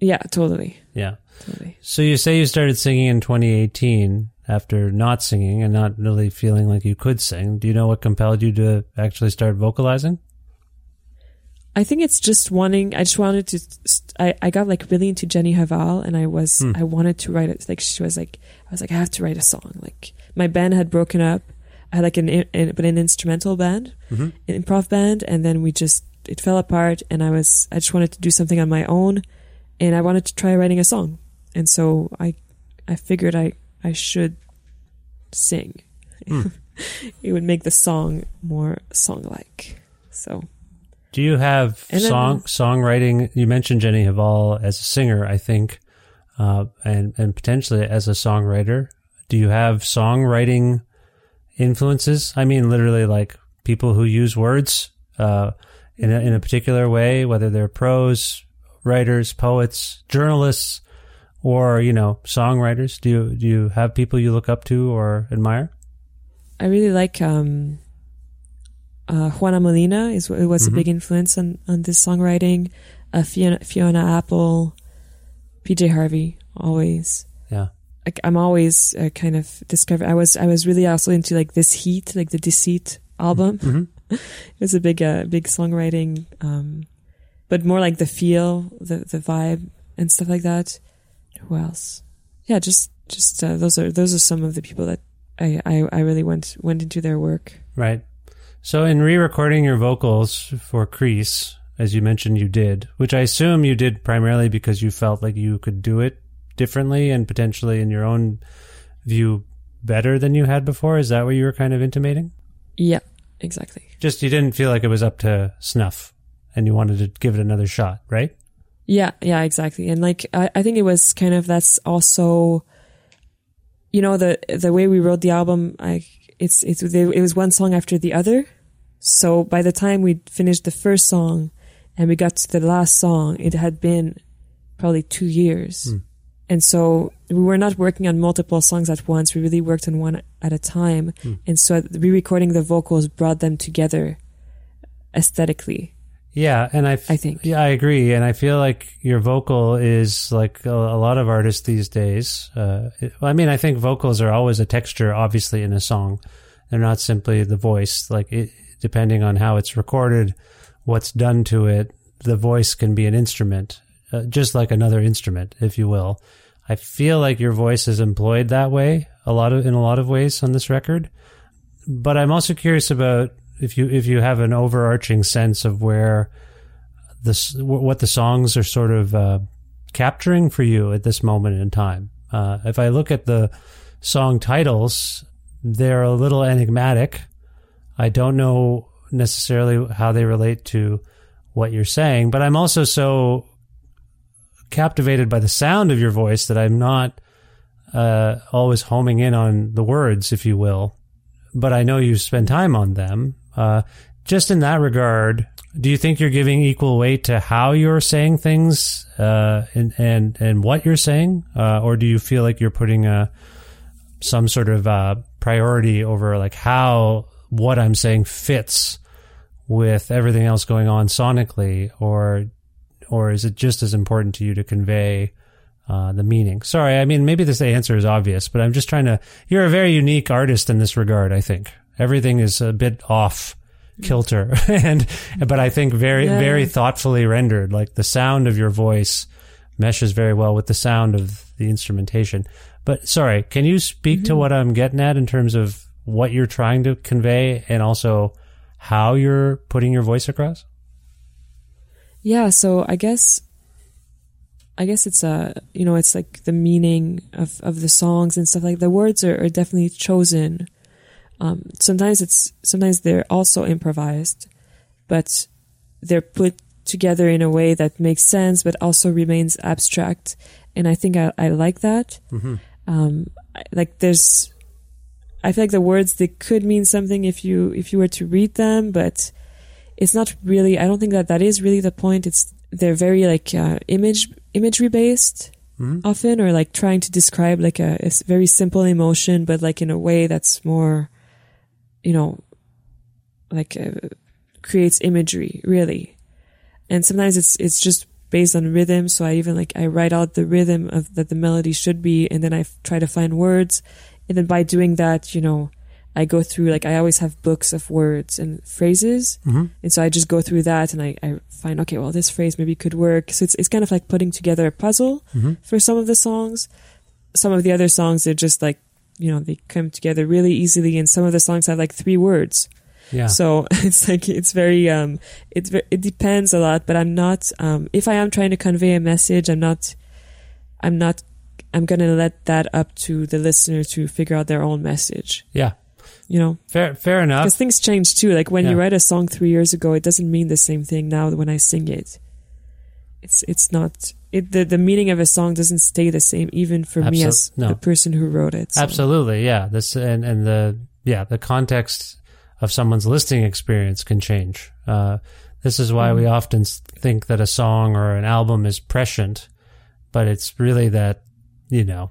[SPEAKER 8] yeah, totally,
[SPEAKER 6] Yeah.
[SPEAKER 8] totally.
[SPEAKER 6] So you say you started singing in 2018 after not singing and not really feeling like you could sing. Do you know what compelled you to actually start vocalizing?
[SPEAKER 8] I think it's just wanting. I just wanted to. I, I got like really into Jenny Hval, and I was
[SPEAKER 6] Hmm.
[SPEAKER 8] I wanted to write it. Like she was like I was like I have to write a song. Like my band had broken up. I had like an, in, but an instrumental band,
[SPEAKER 6] Mhm.
[SPEAKER 8] an improv band, and then we just it fell apart. And I was I just wanted to do something on my own, and I wanted to try writing a song. And so I I figured I I should sing.
[SPEAKER 6] Hmm.
[SPEAKER 8] it would make the song more song like. So
[SPEAKER 6] Do you have
[SPEAKER 8] And then-
[SPEAKER 6] song songwriting? You mentioned Jenny Hval as a singer, I think, uh, and and potentially as a songwriter. Do you have songwriting influences? I mean, literally, like people who use words uh, in a, in a particular way, whether they're prose writers, poets, journalists, or you know, songwriters. Do you do you have people you look up to or admire?
[SPEAKER 8] I really like um, uh, Juana Molina. Is it was
[SPEAKER 6] Mhm.
[SPEAKER 8] a big influence on on this songwriting. Uh, Fiona, Fiona Apple, PJ Harvey, always.
[SPEAKER 6] Yeah.
[SPEAKER 8] Like I'm always uh, kind of discover. I was I was really also into like this heat, like the Deceit album.
[SPEAKER 6] hmm
[SPEAKER 8] It was a big uh, big songwriting, um, but more like the feel, the the vibe, and stuff like that. Who else? Yeah, just just uh, those are those are some of the people that I I, I really went went into their work.
[SPEAKER 6] Right. So in re-recording your vocals for Crease, as you mentioned you did, which I assume you did primarily because you felt like you could do it differently and potentially in your own view better than you had before. Is that what you were kind of intimating?
[SPEAKER 8] Yeah, exactly.
[SPEAKER 6] Just you didn't feel like it was up to snuff and you wanted to give it another shot, right?
[SPEAKER 8] Yeah, yeah, exactly. And like I, I think it was kind of that's also you know the the way we wrote the album like it's it's it was one song after the other. So by the time we finished the first song and we got to the last song, it had been probably 2 years.
[SPEAKER 6] Hmm.
[SPEAKER 8] And so we were not working on multiple songs at once. We really worked on one at a time.
[SPEAKER 6] Hmm.
[SPEAKER 8] And so re-recording the vocals brought them together aesthetically.
[SPEAKER 6] Yeah, and I, f-
[SPEAKER 8] I think.
[SPEAKER 6] yeah, I agree, and I feel like your vocal is like a, a lot of artists these days. Uh, it- I mean, I think vocals are always a texture, obviously, in a song. They're not simply the voice. Like, it, depending on how it's recorded, what's done to it, the voice can be an instrument, uh, just like another instrument, if you will. I feel like your voice is employed that way a lot of in a lot of ways on this record. But I'm also curious about if you if you have an overarching sense of where this what the songs are sort of uh, capturing for you at this moment in time. Uh, if I look at the song titles, they're a little enigmatic. I don't know necessarily how they relate to what you're saying, but I'm also so captivated by the sound of your voice that I'm not uh, always homing in on the words, if you will. But I know you spend time on them. Uh, just in that regard, do you think you're giving equal weight to how you're saying things uh, and, and and what you're saying, uh, or do you feel like you're putting a some sort of uh, priority over like how what I'm saying fits with everything else going on sonically, or or is it just as important to you to convey uh, the meaning? Sorry, I mean maybe this answer is obvious, but I'm just trying to. You're a very unique artist in this regard. I think everything is a bit off kilter, and but I think very
[SPEAKER 8] Yeah.
[SPEAKER 6] very thoughtfully rendered. Like the sound of your voice meshes very well with the sound of the instrumentation. But sorry, can you speak to mm-hmm. what I'm getting at in terms of what you're trying to convey and also how you're putting your voice across?
[SPEAKER 8] Yeah, so I guess I guess it's a you know it's like the meaning of of the songs and stuff like the words are, are definitely chosen. Um, sometimes it's sometimes they're also improvised, but they're put together in a way that makes sense but also remains abstract. And I think I, I like that. Um, like there's, I feel like the words they could mean something if you if you were to read them, but it's not really. I don't think that that is really the point. It's they're very like uh, image imagery based often, or like trying to describe like a, a very simple emotion, but like in a way that's more, you know, like uh, creates imagery really. And sometimes it's it's just based on rhythm. So I even like I write out the rhythm of that the melody should be, and then I f- try to find words, and then by doing that, you know, I go through like I always have books of words and phrases, and so I just go through that and I, I find okay, well this phrase maybe could work. So it's it's kind of like putting together a puzzle for some of the songs. Some of the other songs are just like you know they come together really easily, and some of the songs have like three words.
[SPEAKER 6] Yeah.
[SPEAKER 8] So it's like it's very um it it depends a lot, but I'm not um if I am trying to convey a message, I'm not I'm not I'm going to let that up to the listener to figure out their own message,
[SPEAKER 6] yeah.
[SPEAKER 8] you know.
[SPEAKER 6] Fair fair enough.
[SPEAKER 8] Because things change too. Like when you write a song 3 years ago, it doesn't mean the same thing now when I sing it. It's it's not it the the meaning of a song doesn't stay the same even for me as
[SPEAKER 6] no.
[SPEAKER 8] the person who wrote it. so.
[SPEAKER 6] Absolutely, yeah. This and and the yeah the context of someone's listening experience can change. Uh, this is why we
[SPEAKER 8] Mm-hmm.
[SPEAKER 6] often think that a song or an album is prescient, but it's really that you know.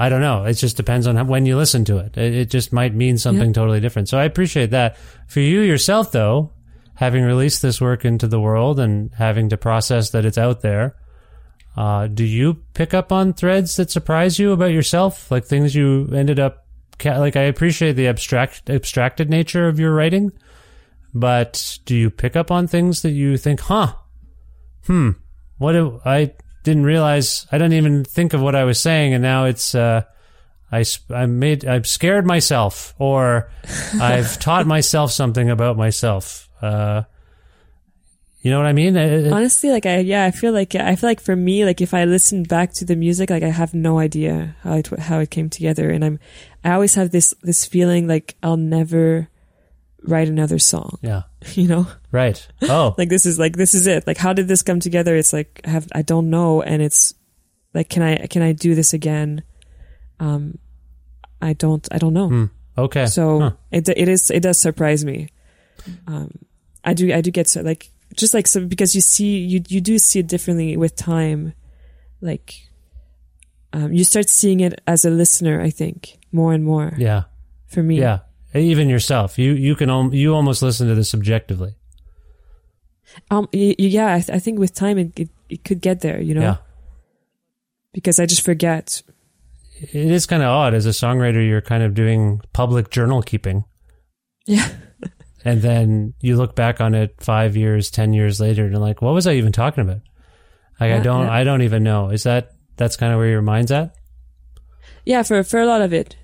[SPEAKER 6] I don't know. It just depends on how, when you listen to it. It, it just might mean something totally different. So I appreciate that. For you yourself, though, having released this work into the world and having to process that it's out there, uh, do you pick up on threads that surprise you about yourself, like things you ended up ca- like? I appreciate the abstract abstracted nature of your writing, but do you pick up on things that you think, huh, hmm, what do, I didn't realize? I didn't even think of what I was saying, and now it's uh, I I made I've scared myself, or I've taught myself something about myself. Uh, you know what I mean? It-
[SPEAKER 8] Honestly, like I yeah, I feel like I feel like for me, like if I listen back to the music, like I have no idea how it how it came together, and I'm I always have this this feeling like I'll never write another song.
[SPEAKER 6] yeah,
[SPEAKER 8] You know,
[SPEAKER 6] right. Oh,
[SPEAKER 8] like this is like this is it. Like how did this come together? It's like I have I don't know, and it's like can I can I do this again? Um, I don't I don't know.
[SPEAKER 6] Hmm. okay.
[SPEAKER 8] So
[SPEAKER 6] Huh.
[SPEAKER 8] it it is it does surprise me. Um, I do I do get so like just like so because you see you you do see it differently with time, like um, you start seeing it as a listener. I think more and more
[SPEAKER 6] yeah.
[SPEAKER 8] for me.
[SPEAKER 6] Yeah, even yourself, you you can al- you almost listen to this subjectively.
[SPEAKER 8] Um. Yeah. I, th- I think with time it, it it could get there. You know.
[SPEAKER 6] Yeah,
[SPEAKER 8] Because I just forget.
[SPEAKER 6] it is kind of odd as a songwriter. You're kind of doing public journal keeping,
[SPEAKER 8] Yeah.
[SPEAKER 6] And then you look back on it five years, ten years later, and you're like, what was I even talking about? Like I don't
[SPEAKER 8] yeah.
[SPEAKER 6] I don't even know. Is that that's kind of where your mind's at?
[SPEAKER 8] Yeah. For for a lot of it.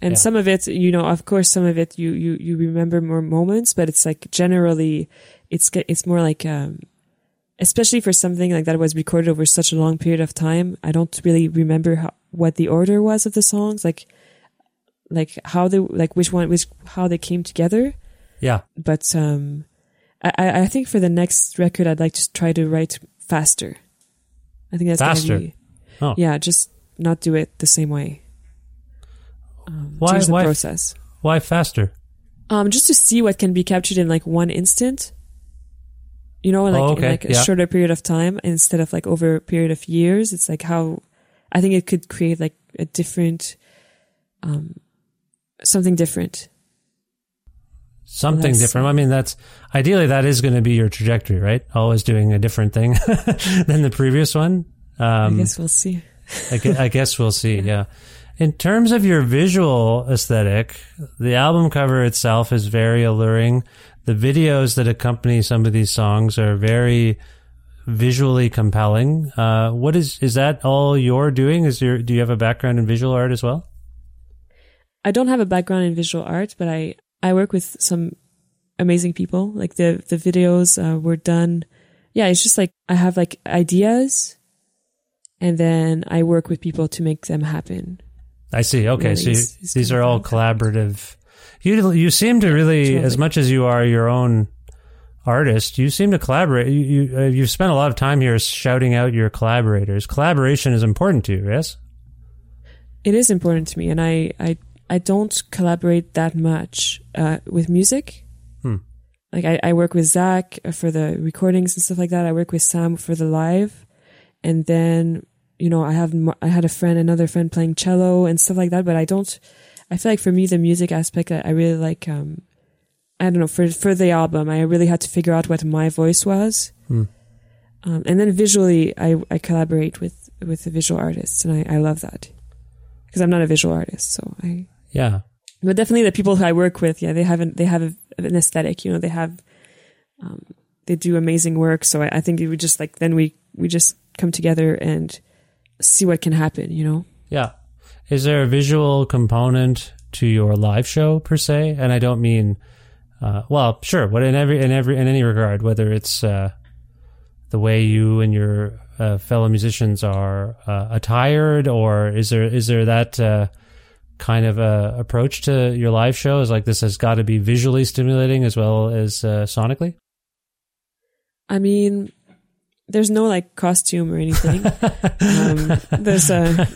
[SPEAKER 8] And
[SPEAKER 6] Yeah.
[SPEAKER 8] some of it, you know, of course, some of it you, you, you remember more moments, but it's like generally, it's it's more like, um, especially for something like that was recorded over such a long period of time. I don't really remember how, what the order was of the songs, like, like how they, like which one, which how they came together.
[SPEAKER 6] Yeah,
[SPEAKER 8] But um, I, I think for the next record, I'd like to try to write faster. I think that's
[SPEAKER 6] Faster?
[SPEAKER 8] Be,
[SPEAKER 6] Oh.
[SPEAKER 8] Yeah, just not do it the same way. Um,
[SPEAKER 6] Why-
[SPEAKER 8] change the
[SPEAKER 6] why-
[SPEAKER 8] process.
[SPEAKER 6] why faster?
[SPEAKER 8] Um, just to see what can be captured in like one instant. You know, like,
[SPEAKER 6] Oh,
[SPEAKER 8] in like a
[SPEAKER 6] yeah.
[SPEAKER 8] shorter period of time instead of like over a period of years. It's like how I think it could create like a different, um, something different.
[SPEAKER 6] Something different. I mean, that's ideally that is going to be your trajectory, right? Always doing a different thing than the previous one. Um,
[SPEAKER 8] I guess we'll see.
[SPEAKER 6] I gue- I guess we'll see. Yeah. In terms of your visual aesthetic, the album cover itself is very alluring. The videos that accompany some of these songs are very visually compelling. Uh, what is is that all you're doing? Is your do you have a background in visual art as well?
[SPEAKER 8] I don't have a background in visual art, but I, I work with some amazing people. Like the, the videos uh, were done. Yeah, it's just like I have like ideas and then I work with people to make them happen.
[SPEAKER 6] I see. Okay,
[SPEAKER 8] Really,
[SPEAKER 6] so you,
[SPEAKER 8] it's- it's
[SPEAKER 6] these are all collaborative. You you seem to really,
[SPEAKER 8] Totally.
[SPEAKER 6] as much as you are your own artist, you seem to collaborate. You you uh, you've spent a lot of time here shouting out your collaborators. Collaboration is important to you, yes?
[SPEAKER 8] It is important to me and I, I, I don't collaborate that much uh, with music.
[SPEAKER 6] Hmm.
[SPEAKER 8] like I, I work with Zach for the recordings and stuff like that. I work with Sam for the live, and then you know I have I had a friend, another friend playing cello and stuff like that. But I don't. I feel like for me the music aspect, I, I really like. um I don't know for for the album, I really had to figure out what my voice was,
[SPEAKER 6] Hmm.
[SPEAKER 8] um, and then visually, I I collaborate with with the visual artists, and I I love that because I'm not a visual artist, so I
[SPEAKER 6] Yeah.
[SPEAKER 8] but definitely the people who I work with, yeah, they haven't, they have a, an aesthetic, you know, they have, um, they do amazing work. So I, I think it would just like, then we, we just come together and see what can happen, you know?
[SPEAKER 6] Yeah. Is there a visual component to your live show per se? And I don't mean, uh, well, sure, what in every in every in any regard, whether it's uh, the way you and your uh, fellow musicians are uh, attired, or is there is there that uh, kind of uh, approach to your live show? Is like this has got to be visually stimulating as well as uh, sonically?
[SPEAKER 8] I mean, there's no like costume or anything. um, there's a,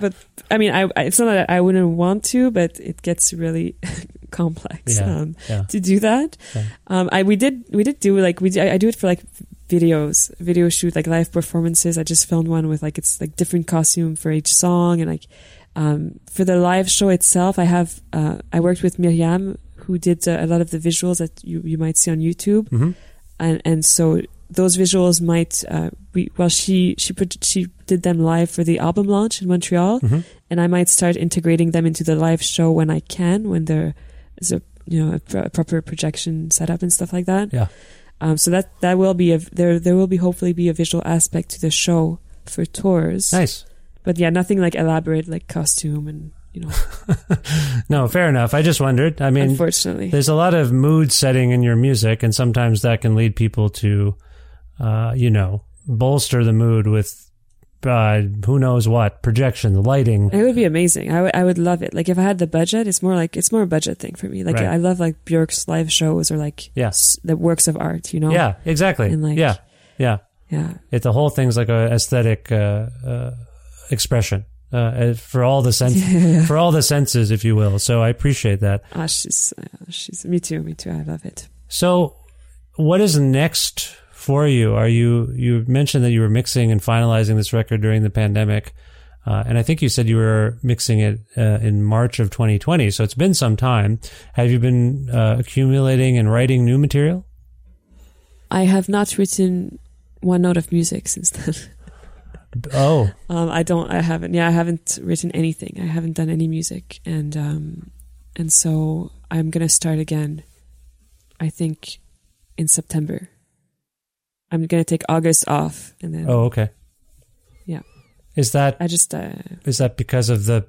[SPEAKER 8] but I mean, I, it's not that I wouldn't want to, but it gets really complex
[SPEAKER 6] Yeah,
[SPEAKER 8] um,
[SPEAKER 6] yeah.
[SPEAKER 8] to do that.
[SPEAKER 6] Yeah.
[SPEAKER 8] Um, I we did we did do like we I, I do it for like videos, video shoot like live performances. I just filmed one with like it's like different costume for each song and like um, for the live show itself. I have uh, I worked with Miriam who did uh, a lot of the visuals that you you might see on YouTube
[SPEAKER 6] Mhm.
[SPEAKER 8] and and so those visuals might uh, we well she she put she did them live for the album launch in Montreal
[SPEAKER 6] Mhm.
[SPEAKER 8] and I might start integrating them into the live show when I can when there is a you know a, pro- a proper projection setup and stuff like that
[SPEAKER 6] Yeah.
[SPEAKER 8] um so that that will be a there there will be hopefully be a visual aspect to the show for tours
[SPEAKER 6] Nice.
[SPEAKER 8] But yeah nothing like elaborate like costume and you know
[SPEAKER 6] No, fair enough. I just wondered. I mean,
[SPEAKER 8] unfortunately
[SPEAKER 6] there's a lot of mood setting in your music, and sometimes that can lead people to, uh, you know, bolster the mood with uh, who knows what projection, the lighting.
[SPEAKER 8] It would be amazing. I would- I would love it. Like if I had the budget, it's more like it's more a budget thing for me. Like
[SPEAKER 6] Right.
[SPEAKER 8] I love like Björk's live shows or like
[SPEAKER 6] Yeah.
[SPEAKER 8] s- the works of art. You know?
[SPEAKER 6] Yeah, exactly.
[SPEAKER 8] And like-
[SPEAKER 6] yeah, yeah.
[SPEAKER 8] yeah.
[SPEAKER 6] It the whole thing's like a aesthetic uh, uh, expression uh, for all the sense for all the senses, if you will. So I appreciate that.
[SPEAKER 8] Ah, she's uh, she's me too. Me too. I love it.
[SPEAKER 6] So, what is next for you? Are you you mentioned that you were mixing and finalizing this record during the pandemic, uh, and I think you said you were mixing it uh, in March of 2020. So it's been some time. Have you been uh, accumulating and writing new material?
[SPEAKER 8] I have not written one note of music since then.
[SPEAKER 6] Oh,
[SPEAKER 8] um, I don't. I haven't. Yeah, I haven't written anything. I haven't done any music, and um, and so I'm gonna start again. I think in September. I'm gonna take August off, and then
[SPEAKER 6] oh, okay.
[SPEAKER 8] Yeah.
[SPEAKER 6] Is that
[SPEAKER 8] I just uh,
[SPEAKER 6] is that because of the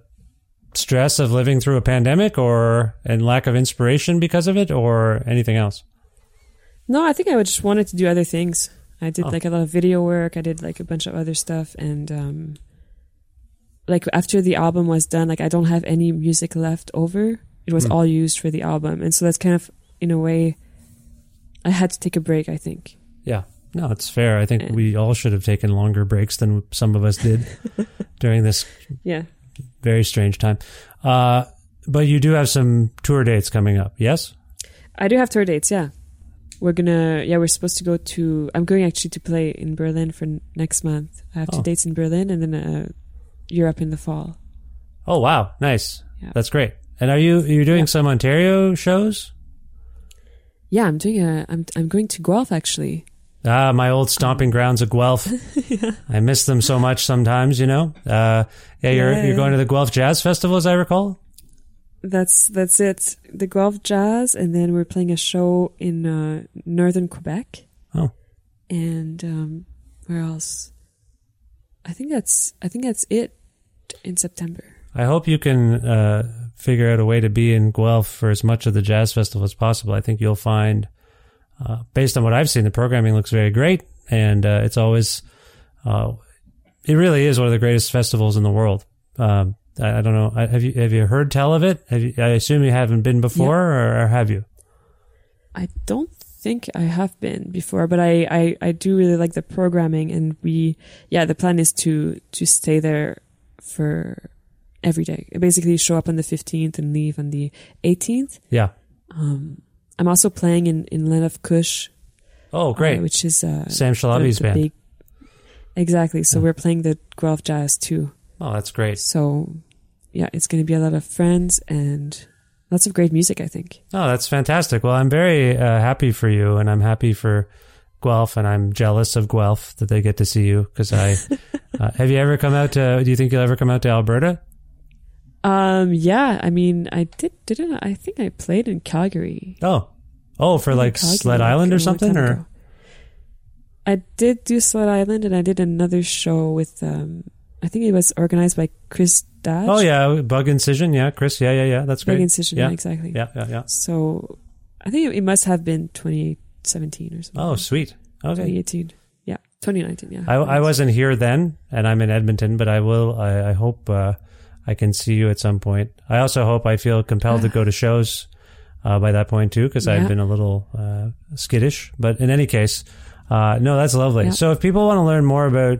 [SPEAKER 6] stress of living through a pandemic, or and lack of inspiration because of it, or anything else?
[SPEAKER 8] No, I think I would just wanted to do other things. I did
[SPEAKER 6] Oh.
[SPEAKER 8] like a lot of video work. I did like a bunch of other stuff, and um, like after the album was done, like I don't have any music left over. It was
[SPEAKER 6] Hmm.
[SPEAKER 8] all used for the album, and so that's kind of in a way. I had to take a break. I think.
[SPEAKER 6] Yeah. No, it's fair. I think
[SPEAKER 8] Yeah.
[SPEAKER 6] we all should have taken longer breaks than some of us did during this
[SPEAKER 8] Yeah,
[SPEAKER 6] very strange time. Uh, but you do have some tour dates coming up, yes?
[SPEAKER 8] I do have tour dates. Yeah, we're gonna. Yeah, we're supposed to go to. I'm going actually to play in Berlin for n- next month. I have two dates in Berlin, and then uh, Europe in the fall.
[SPEAKER 6] Oh wow, nice.
[SPEAKER 8] Yeah.
[SPEAKER 6] That's great. And are you you're doing some Ontario shows?
[SPEAKER 8] Yeah, I'm doing a. I'm I'm going to Guelph actually.
[SPEAKER 6] Ah, my old stomping grounds of Guelph. yeah. I miss them so much sometimes, you know. Uh, yeah, you're
[SPEAKER 8] Yeah,
[SPEAKER 6] you're going to the Guelph Jazz Festival, as I recall.
[SPEAKER 8] That's that's it. The Guelph Jazz, and then we're playing a show in uh, northern Quebec.
[SPEAKER 6] Oh.
[SPEAKER 8] and um, where else? I think that's I think that's it in September.
[SPEAKER 6] I hope you can uh, figure out a way to be in Guelph for as much of the jazz festival as possible. I think you'll find, uh, based on what I've seen, the programming looks very great, and uh, it's always, uh, it really is one of the greatest festivals in the world. Um, I, I don't know. I- Have you have you heard tell of it? Have you, I assume you haven't been before, or, or have you?
[SPEAKER 8] I don't think I have been before, but I, I, I do really like the programming, and we yeah the plan is to to stay there for every day. Basically, show up on the fifteenth and leave on the eighteenth.
[SPEAKER 6] Yeah.
[SPEAKER 8] Um, I'm also playing in in Land of Kush,
[SPEAKER 6] Oh, great.
[SPEAKER 8] uh, which is uh,
[SPEAKER 6] Sam Shalabi's band.
[SPEAKER 8] big- exactly. So we're playing the Guelph Jazz too.
[SPEAKER 6] Oh, that's great.
[SPEAKER 8] So yeah, it's going to be a lot of friends and lots of great music. I think.
[SPEAKER 6] Oh, that's fantastic. Well, I'm very uh, happy for you, and I'm happy for Guelph, and I'm jealous of Guelph that they get to see you because I. uh, have you ever come out to? Do you think you'll ever come out to Alberta?
[SPEAKER 8] Um. Yeah. I mean, I did. Didn't I? Think I played in Calgary.
[SPEAKER 6] Oh, oh, for like
[SPEAKER 8] Calgary,
[SPEAKER 6] Sled Island
[SPEAKER 8] a
[SPEAKER 6] or something, or
[SPEAKER 8] ago. I did do Sled Island, and I did another show with. um I think it was organized by Chris Dodge.
[SPEAKER 6] oh yeah, Bug Incision, yeah, Chris, yeah, yeah, yeah, that's great.
[SPEAKER 8] Bug Incision.
[SPEAKER 6] yeah,
[SPEAKER 8] Yeah. Exactly.
[SPEAKER 6] yeah, yeah, yeah.
[SPEAKER 8] So I think it must have been 2017 or something.
[SPEAKER 6] Oh, sweet. Okay.
[SPEAKER 8] 2018. Yeah. 2019. Yeah.
[SPEAKER 6] I, I wasn't here then, and I'm in Edmonton, but I will. I, I hope uh, I can see you at some point. I also hope I feel compelled to go to shows uh, by that point too, because I've been a little uh, skittish. But in any case, uh, no, that's lovely.
[SPEAKER 8] Yeah.
[SPEAKER 6] So if people want to learn more about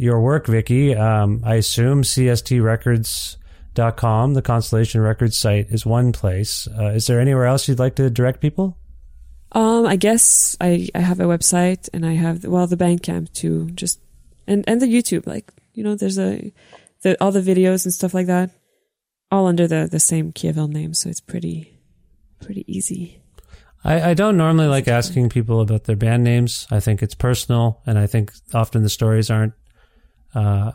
[SPEAKER 6] your work, Vicky, um, I assume CSTRecords.com, the Constellation Records site, is one place. Uh, is there anywhere else you'd like to direct people?
[SPEAKER 8] Um, I guess I, I have a website and I have well the Bandcamp too, just and and the YouTube. Like you know, there's a the all the videos and stuff like that, all under the the same Key Avil name, so it's pretty pretty easy.
[SPEAKER 6] I, I don't normally like asking people about their band names. I think it's personal, and I think often the stories aren't, uh,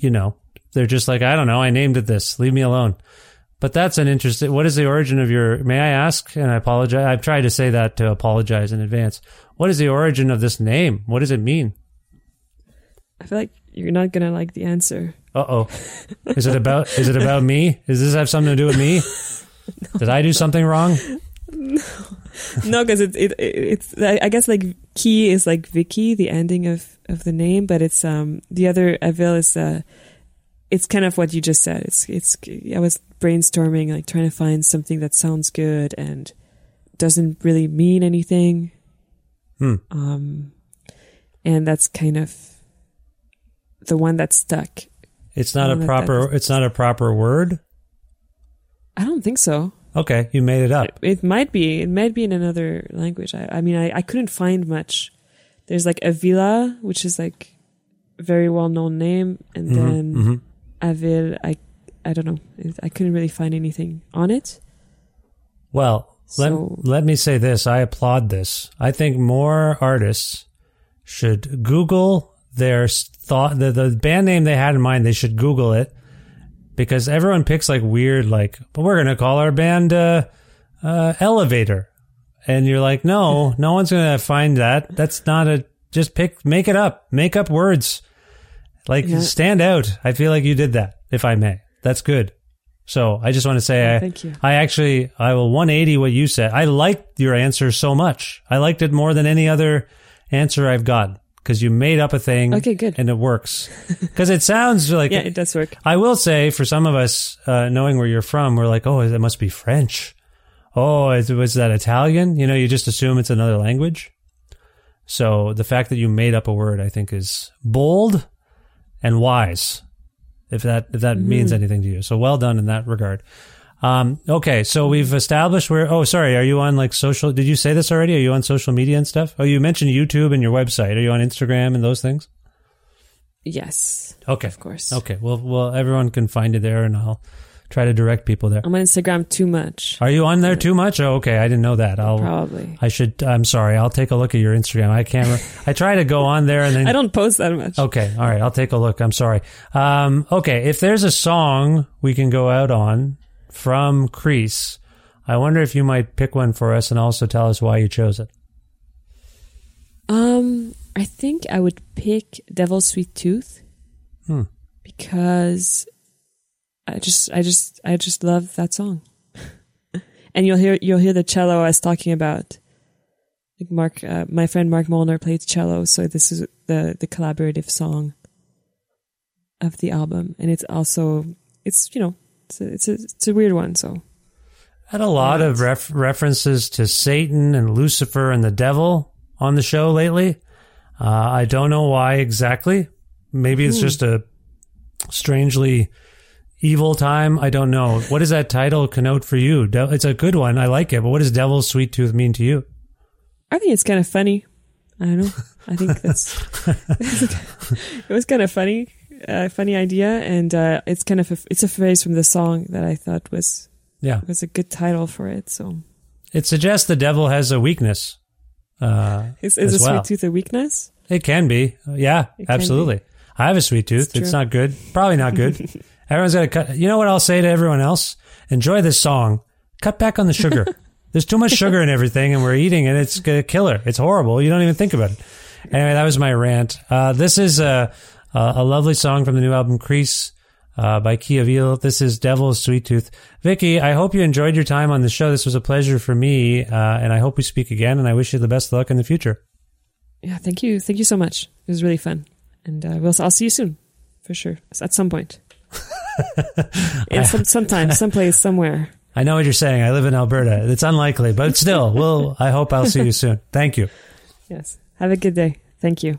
[SPEAKER 6] you know, they're just like, I don't know, I named it this. Leave me alone. But that's an interesting. What is the origin of your? May I ask? And I apologize. I've tried to say that to apologize in advance. What is the origin of this name? What does it mean?
[SPEAKER 8] I feel like you're not gonna like the answer.
[SPEAKER 6] Uh oh. Is it about? Is it about me? Does this have something to do with me? Did I do something wrong?
[SPEAKER 8] no, because it, it it's I I guess like key is like Vicky, the ending of of the name, but it's um the other Avil is uh it's kind of what you just said. It's it's I was brainstorming like trying to find something that sounds good and doesn't really mean anything.
[SPEAKER 6] Hmm.
[SPEAKER 8] Um, and that's kind of the one that stuck.
[SPEAKER 6] It's not a proper. It's not a proper word.
[SPEAKER 8] I don't think so.
[SPEAKER 6] Okay, you made it up.
[SPEAKER 8] It might be. It might be in another language. I, I mean, I, I couldn't find much. There's like Avila, which is like a very well known name, and then
[SPEAKER 6] mhm.
[SPEAKER 8] Avil. I I don't know. I couldn't really find anything on it.
[SPEAKER 6] Well,
[SPEAKER 8] So-
[SPEAKER 6] let, let me say this. I applaud this. I think more artists should Google their thought, the, the band name they had in mind. They should Google it because everyone picks like weird, like, but we're going to call our band, uh, uh, Elevator. And you're like, no, no one's going to find that. That's not a, just pick, make it up, make up words. Like,
[SPEAKER 8] Yeah.
[SPEAKER 6] stand out. I feel like you did that, if I may. That's good. So I just want to say,
[SPEAKER 8] Oh,
[SPEAKER 6] I,
[SPEAKER 8] thank you.
[SPEAKER 6] I actually, I will 180 what you said. I liked your answer so much. I liked it more than any other answer I've gotten because you made up a thing.
[SPEAKER 8] Okay, good.
[SPEAKER 6] And it works. Because it sounds like,
[SPEAKER 8] Yeah, it does work.
[SPEAKER 6] I will say for some of us, uh, knowing where you're from, we're like, oh, it must be French. Oh, is, was that Italian? You know, you just assume it's another language. So the fact that you made up a word, I think, is bold and wise. If that if that means anything to you, so well done in that regard. Um, okay, so we've established where. Oh, sorry, are you on like social? Did you say this already? Are you on social media and stuff? Oh, you mentioned YouTube and your website. Are you on Instagram and those things?
[SPEAKER 8] Yes,
[SPEAKER 6] Okay,
[SPEAKER 8] of course.
[SPEAKER 6] Okay, well, well, everyone can find you there, and I'll try to direct people there.
[SPEAKER 8] I'm on Instagram too much.
[SPEAKER 6] Are you on there too much? Oh, okay, I didn't know that. I'll.
[SPEAKER 8] Probably.
[SPEAKER 6] I should. I'm sorry. I'll take a look at your Instagram. I can't. I try to go on there and then.
[SPEAKER 8] I don't post that much.
[SPEAKER 6] Okay, all right. I'll take a look. I'm sorry. Um, okay, if there's a song we can go out on from Crease, I wonder if you might pick one for us and also tell us why you chose it.
[SPEAKER 8] Um, I think I would pick Devil's Sweet Tooth
[SPEAKER 6] Hmm.
[SPEAKER 8] because I just, I just, I just love that song. and you'll hear, you'll hear the cello I was talking about. Like Mark, uh, my friend Mark Molnar played cello, so this is the the collaborative song of the album, and it's also, it's you know, it's a, it's a, it's a weird one. So
[SPEAKER 6] Had a lot of ref- references to Satan and Lucifer and the devil on the show lately. Uh, I don't know why exactly. Maybe it's just a strangely evil time. I don't know. What does that title connote for you? De- It's a good one. I like it. But what does Devil's Sweet Tooth mean to you?
[SPEAKER 7] I think it's kind of funny. I don't know. I think that's it was kind of funny, uh, funny idea, and uh, it's kind of a, it's a phrase from the song that I thought was
[SPEAKER 6] Yeah.
[SPEAKER 7] was a good title for it. So
[SPEAKER 6] It suggests the devil has a weakness. Uh,
[SPEAKER 7] is, is a
[SPEAKER 6] well.
[SPEAKER 7] sweet tooth a weakness?
[SPEAKER 6] It can be. Yeah,
[SPEAKER 7] It
[SPEAKER 6] absolutely. I have a sweet tooth.
[SPEAKER 7] It's
[SPEAKER 6] It's, not good. Probably not good. Everyone's got to cut. You know what I'll say to everyone else? Enjoy this song. Cut back on the sugar. There's too much sugar in everything, and we're eating it. It's a killer. It's horrible. You don't even think about it. Anyway, that was my rant. Uh, this is a, a a lovely song from the new album Crease uh, by Eel. This is Devil's Sweet Tooth. Vicky, I hope you enjoyed your time on the show. This was a pleasure for me, uh, and I hope we speak again. And I wish you the best of luck in the future.
[SPEAKER 7] Yeah, thank you, thank you so much. It was really fun, and uh, we'll I'll see you soon, for sure, at some point. In some sometime, someplace, somewhere.
[SPEAKER 6] I know what you're saying. I live in Alberta. It's unlikely, but still, we'll. I hope I'll see you soon. Thank you.
[SPEAKER 7] Yes. Have a good day. Thank you.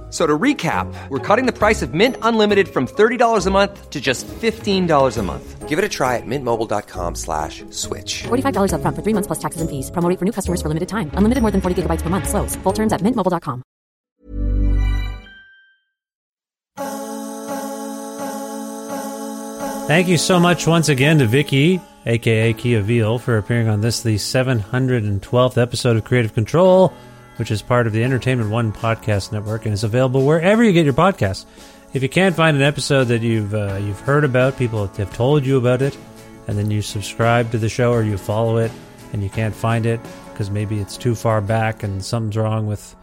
[SPEAKER 9] F- So to recap, we're cutting the price of Mint Unlimited from $30 a month to just $15 a month. Give it a try at mintmobile.com slash switch.
[SPEAKER 10] $45 upfront for three months plus taxes and fees. Promoting for new customers for limited time. Unlimited more than 40 gigabytes per month. Slows. Full terms at mintmobile.com.
[SPEAKER 6] Thank you so much once again to Vicky, aka Key Avil, for appearing on this, the 712th episode of Creative Control, which is part of the Entertainment One podcast network and is available wherever you get your podcasts. If you can't find an episode that you've uh, you've heard about, people have told you about it, and then you subscribe to the show or you follow it, and you can't find it because maybe it's too far back and something's wrong with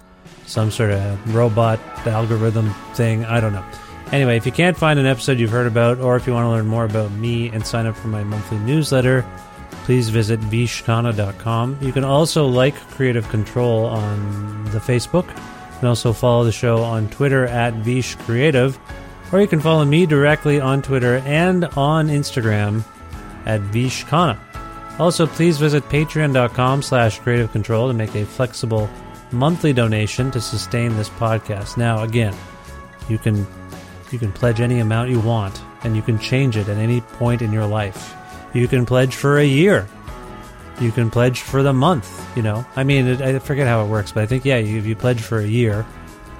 [SPEAKER 6] some sort of robot algorithm thing. I don't know. Anyway, if you can't find an episode you've heard about, or if you want to learn more about me and sign up for my monthly newsletter, please visit vishkhanna.com. You can also like Creative Control on the Facebook. You can also follow the show on Twitter at Vish Creative, or you can follow me directly on Twitter and on Instagram at Vishkhanna. Also, please visit patreon.com slash creative control to make a flexible monthly donation to sustain this podcast. Now, again, you can you can pledge any amount you want, and you can change it at any point in your life. You can pledge for a year. You can pledge for the month. You know, I mean, it, I forget how it works, but I think yeah, you, if you pledge for a year,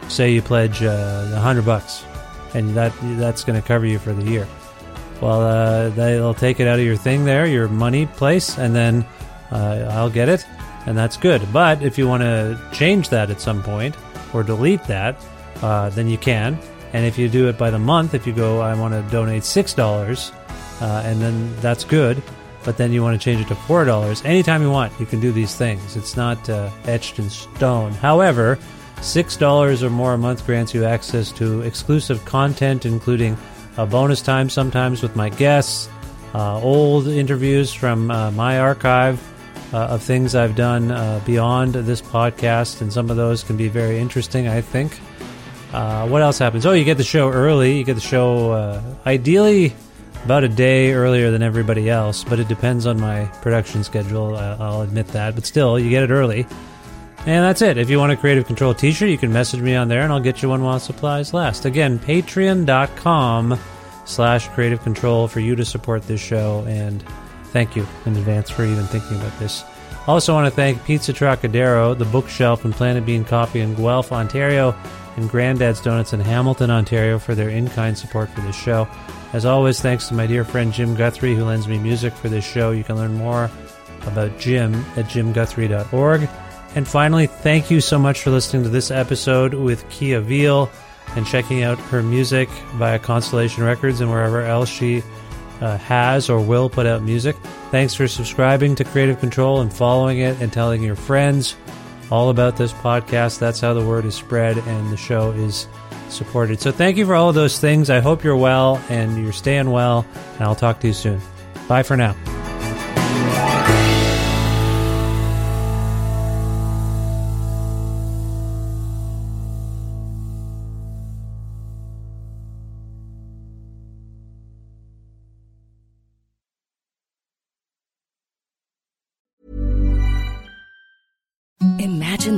[SPEAKER 6] say you pledge uh, a hundred bucks, and that that's going to cover you for the year. Well, uh, they'll take it out of your thing there, your money place, and then uh, I'll get it, and that's good. But if you want to change that at some point or delete that, uh, then you can. And if you do it by the month, if you go, I want to donate six dollars, uh, and then that's good. But then you want to change it to four dollars. Anytime you want, you can do these things. It's not uh, etched in stone. However, six dollars or more a month grants you access to exclusive content, including a bonus time sometimes with my guests, uh, old interviews from uh, my archive uh, of things I've done uh, beyond this podcast, and some of those can be very interesting, I think. Uh, what else happens? Oh, you get the show early. You get the show uh, ideally about a day earlier than everybody else, but it depends on my production schedule. I'll admit that, but still, you get it early. And that's it. If you want a Creative Control t-shirt, you can message me on there and I'll get you one while supplies last. Again, patreon.com slash creative control for you to support this show and thank you in advance for even thinking about this. Also want to thank Pizza Trocadero, The Bookshelf and Planet Bean Coffee in Guelph, Ontario, and Granddad's Donuts in Hamilton, Ontario for their in-kind support for this show. As always, thanks to my dear friend Jim Guthrie who lends me music for this show. You can learn more about Jim at jimguthrie.org. And finally, thank you so much for listening to this episode with Key Avil and checking out her music via Constellation Records and wherever else she uh, has or will put out music. Thanks for subscribing to Creative Control and following it and telling your friends all about this podcast. That's how the word is spread and the show is supported. So thank you for all of those things. I hope you're well and you're staying well, and I'll talk to you soon. Bye for now.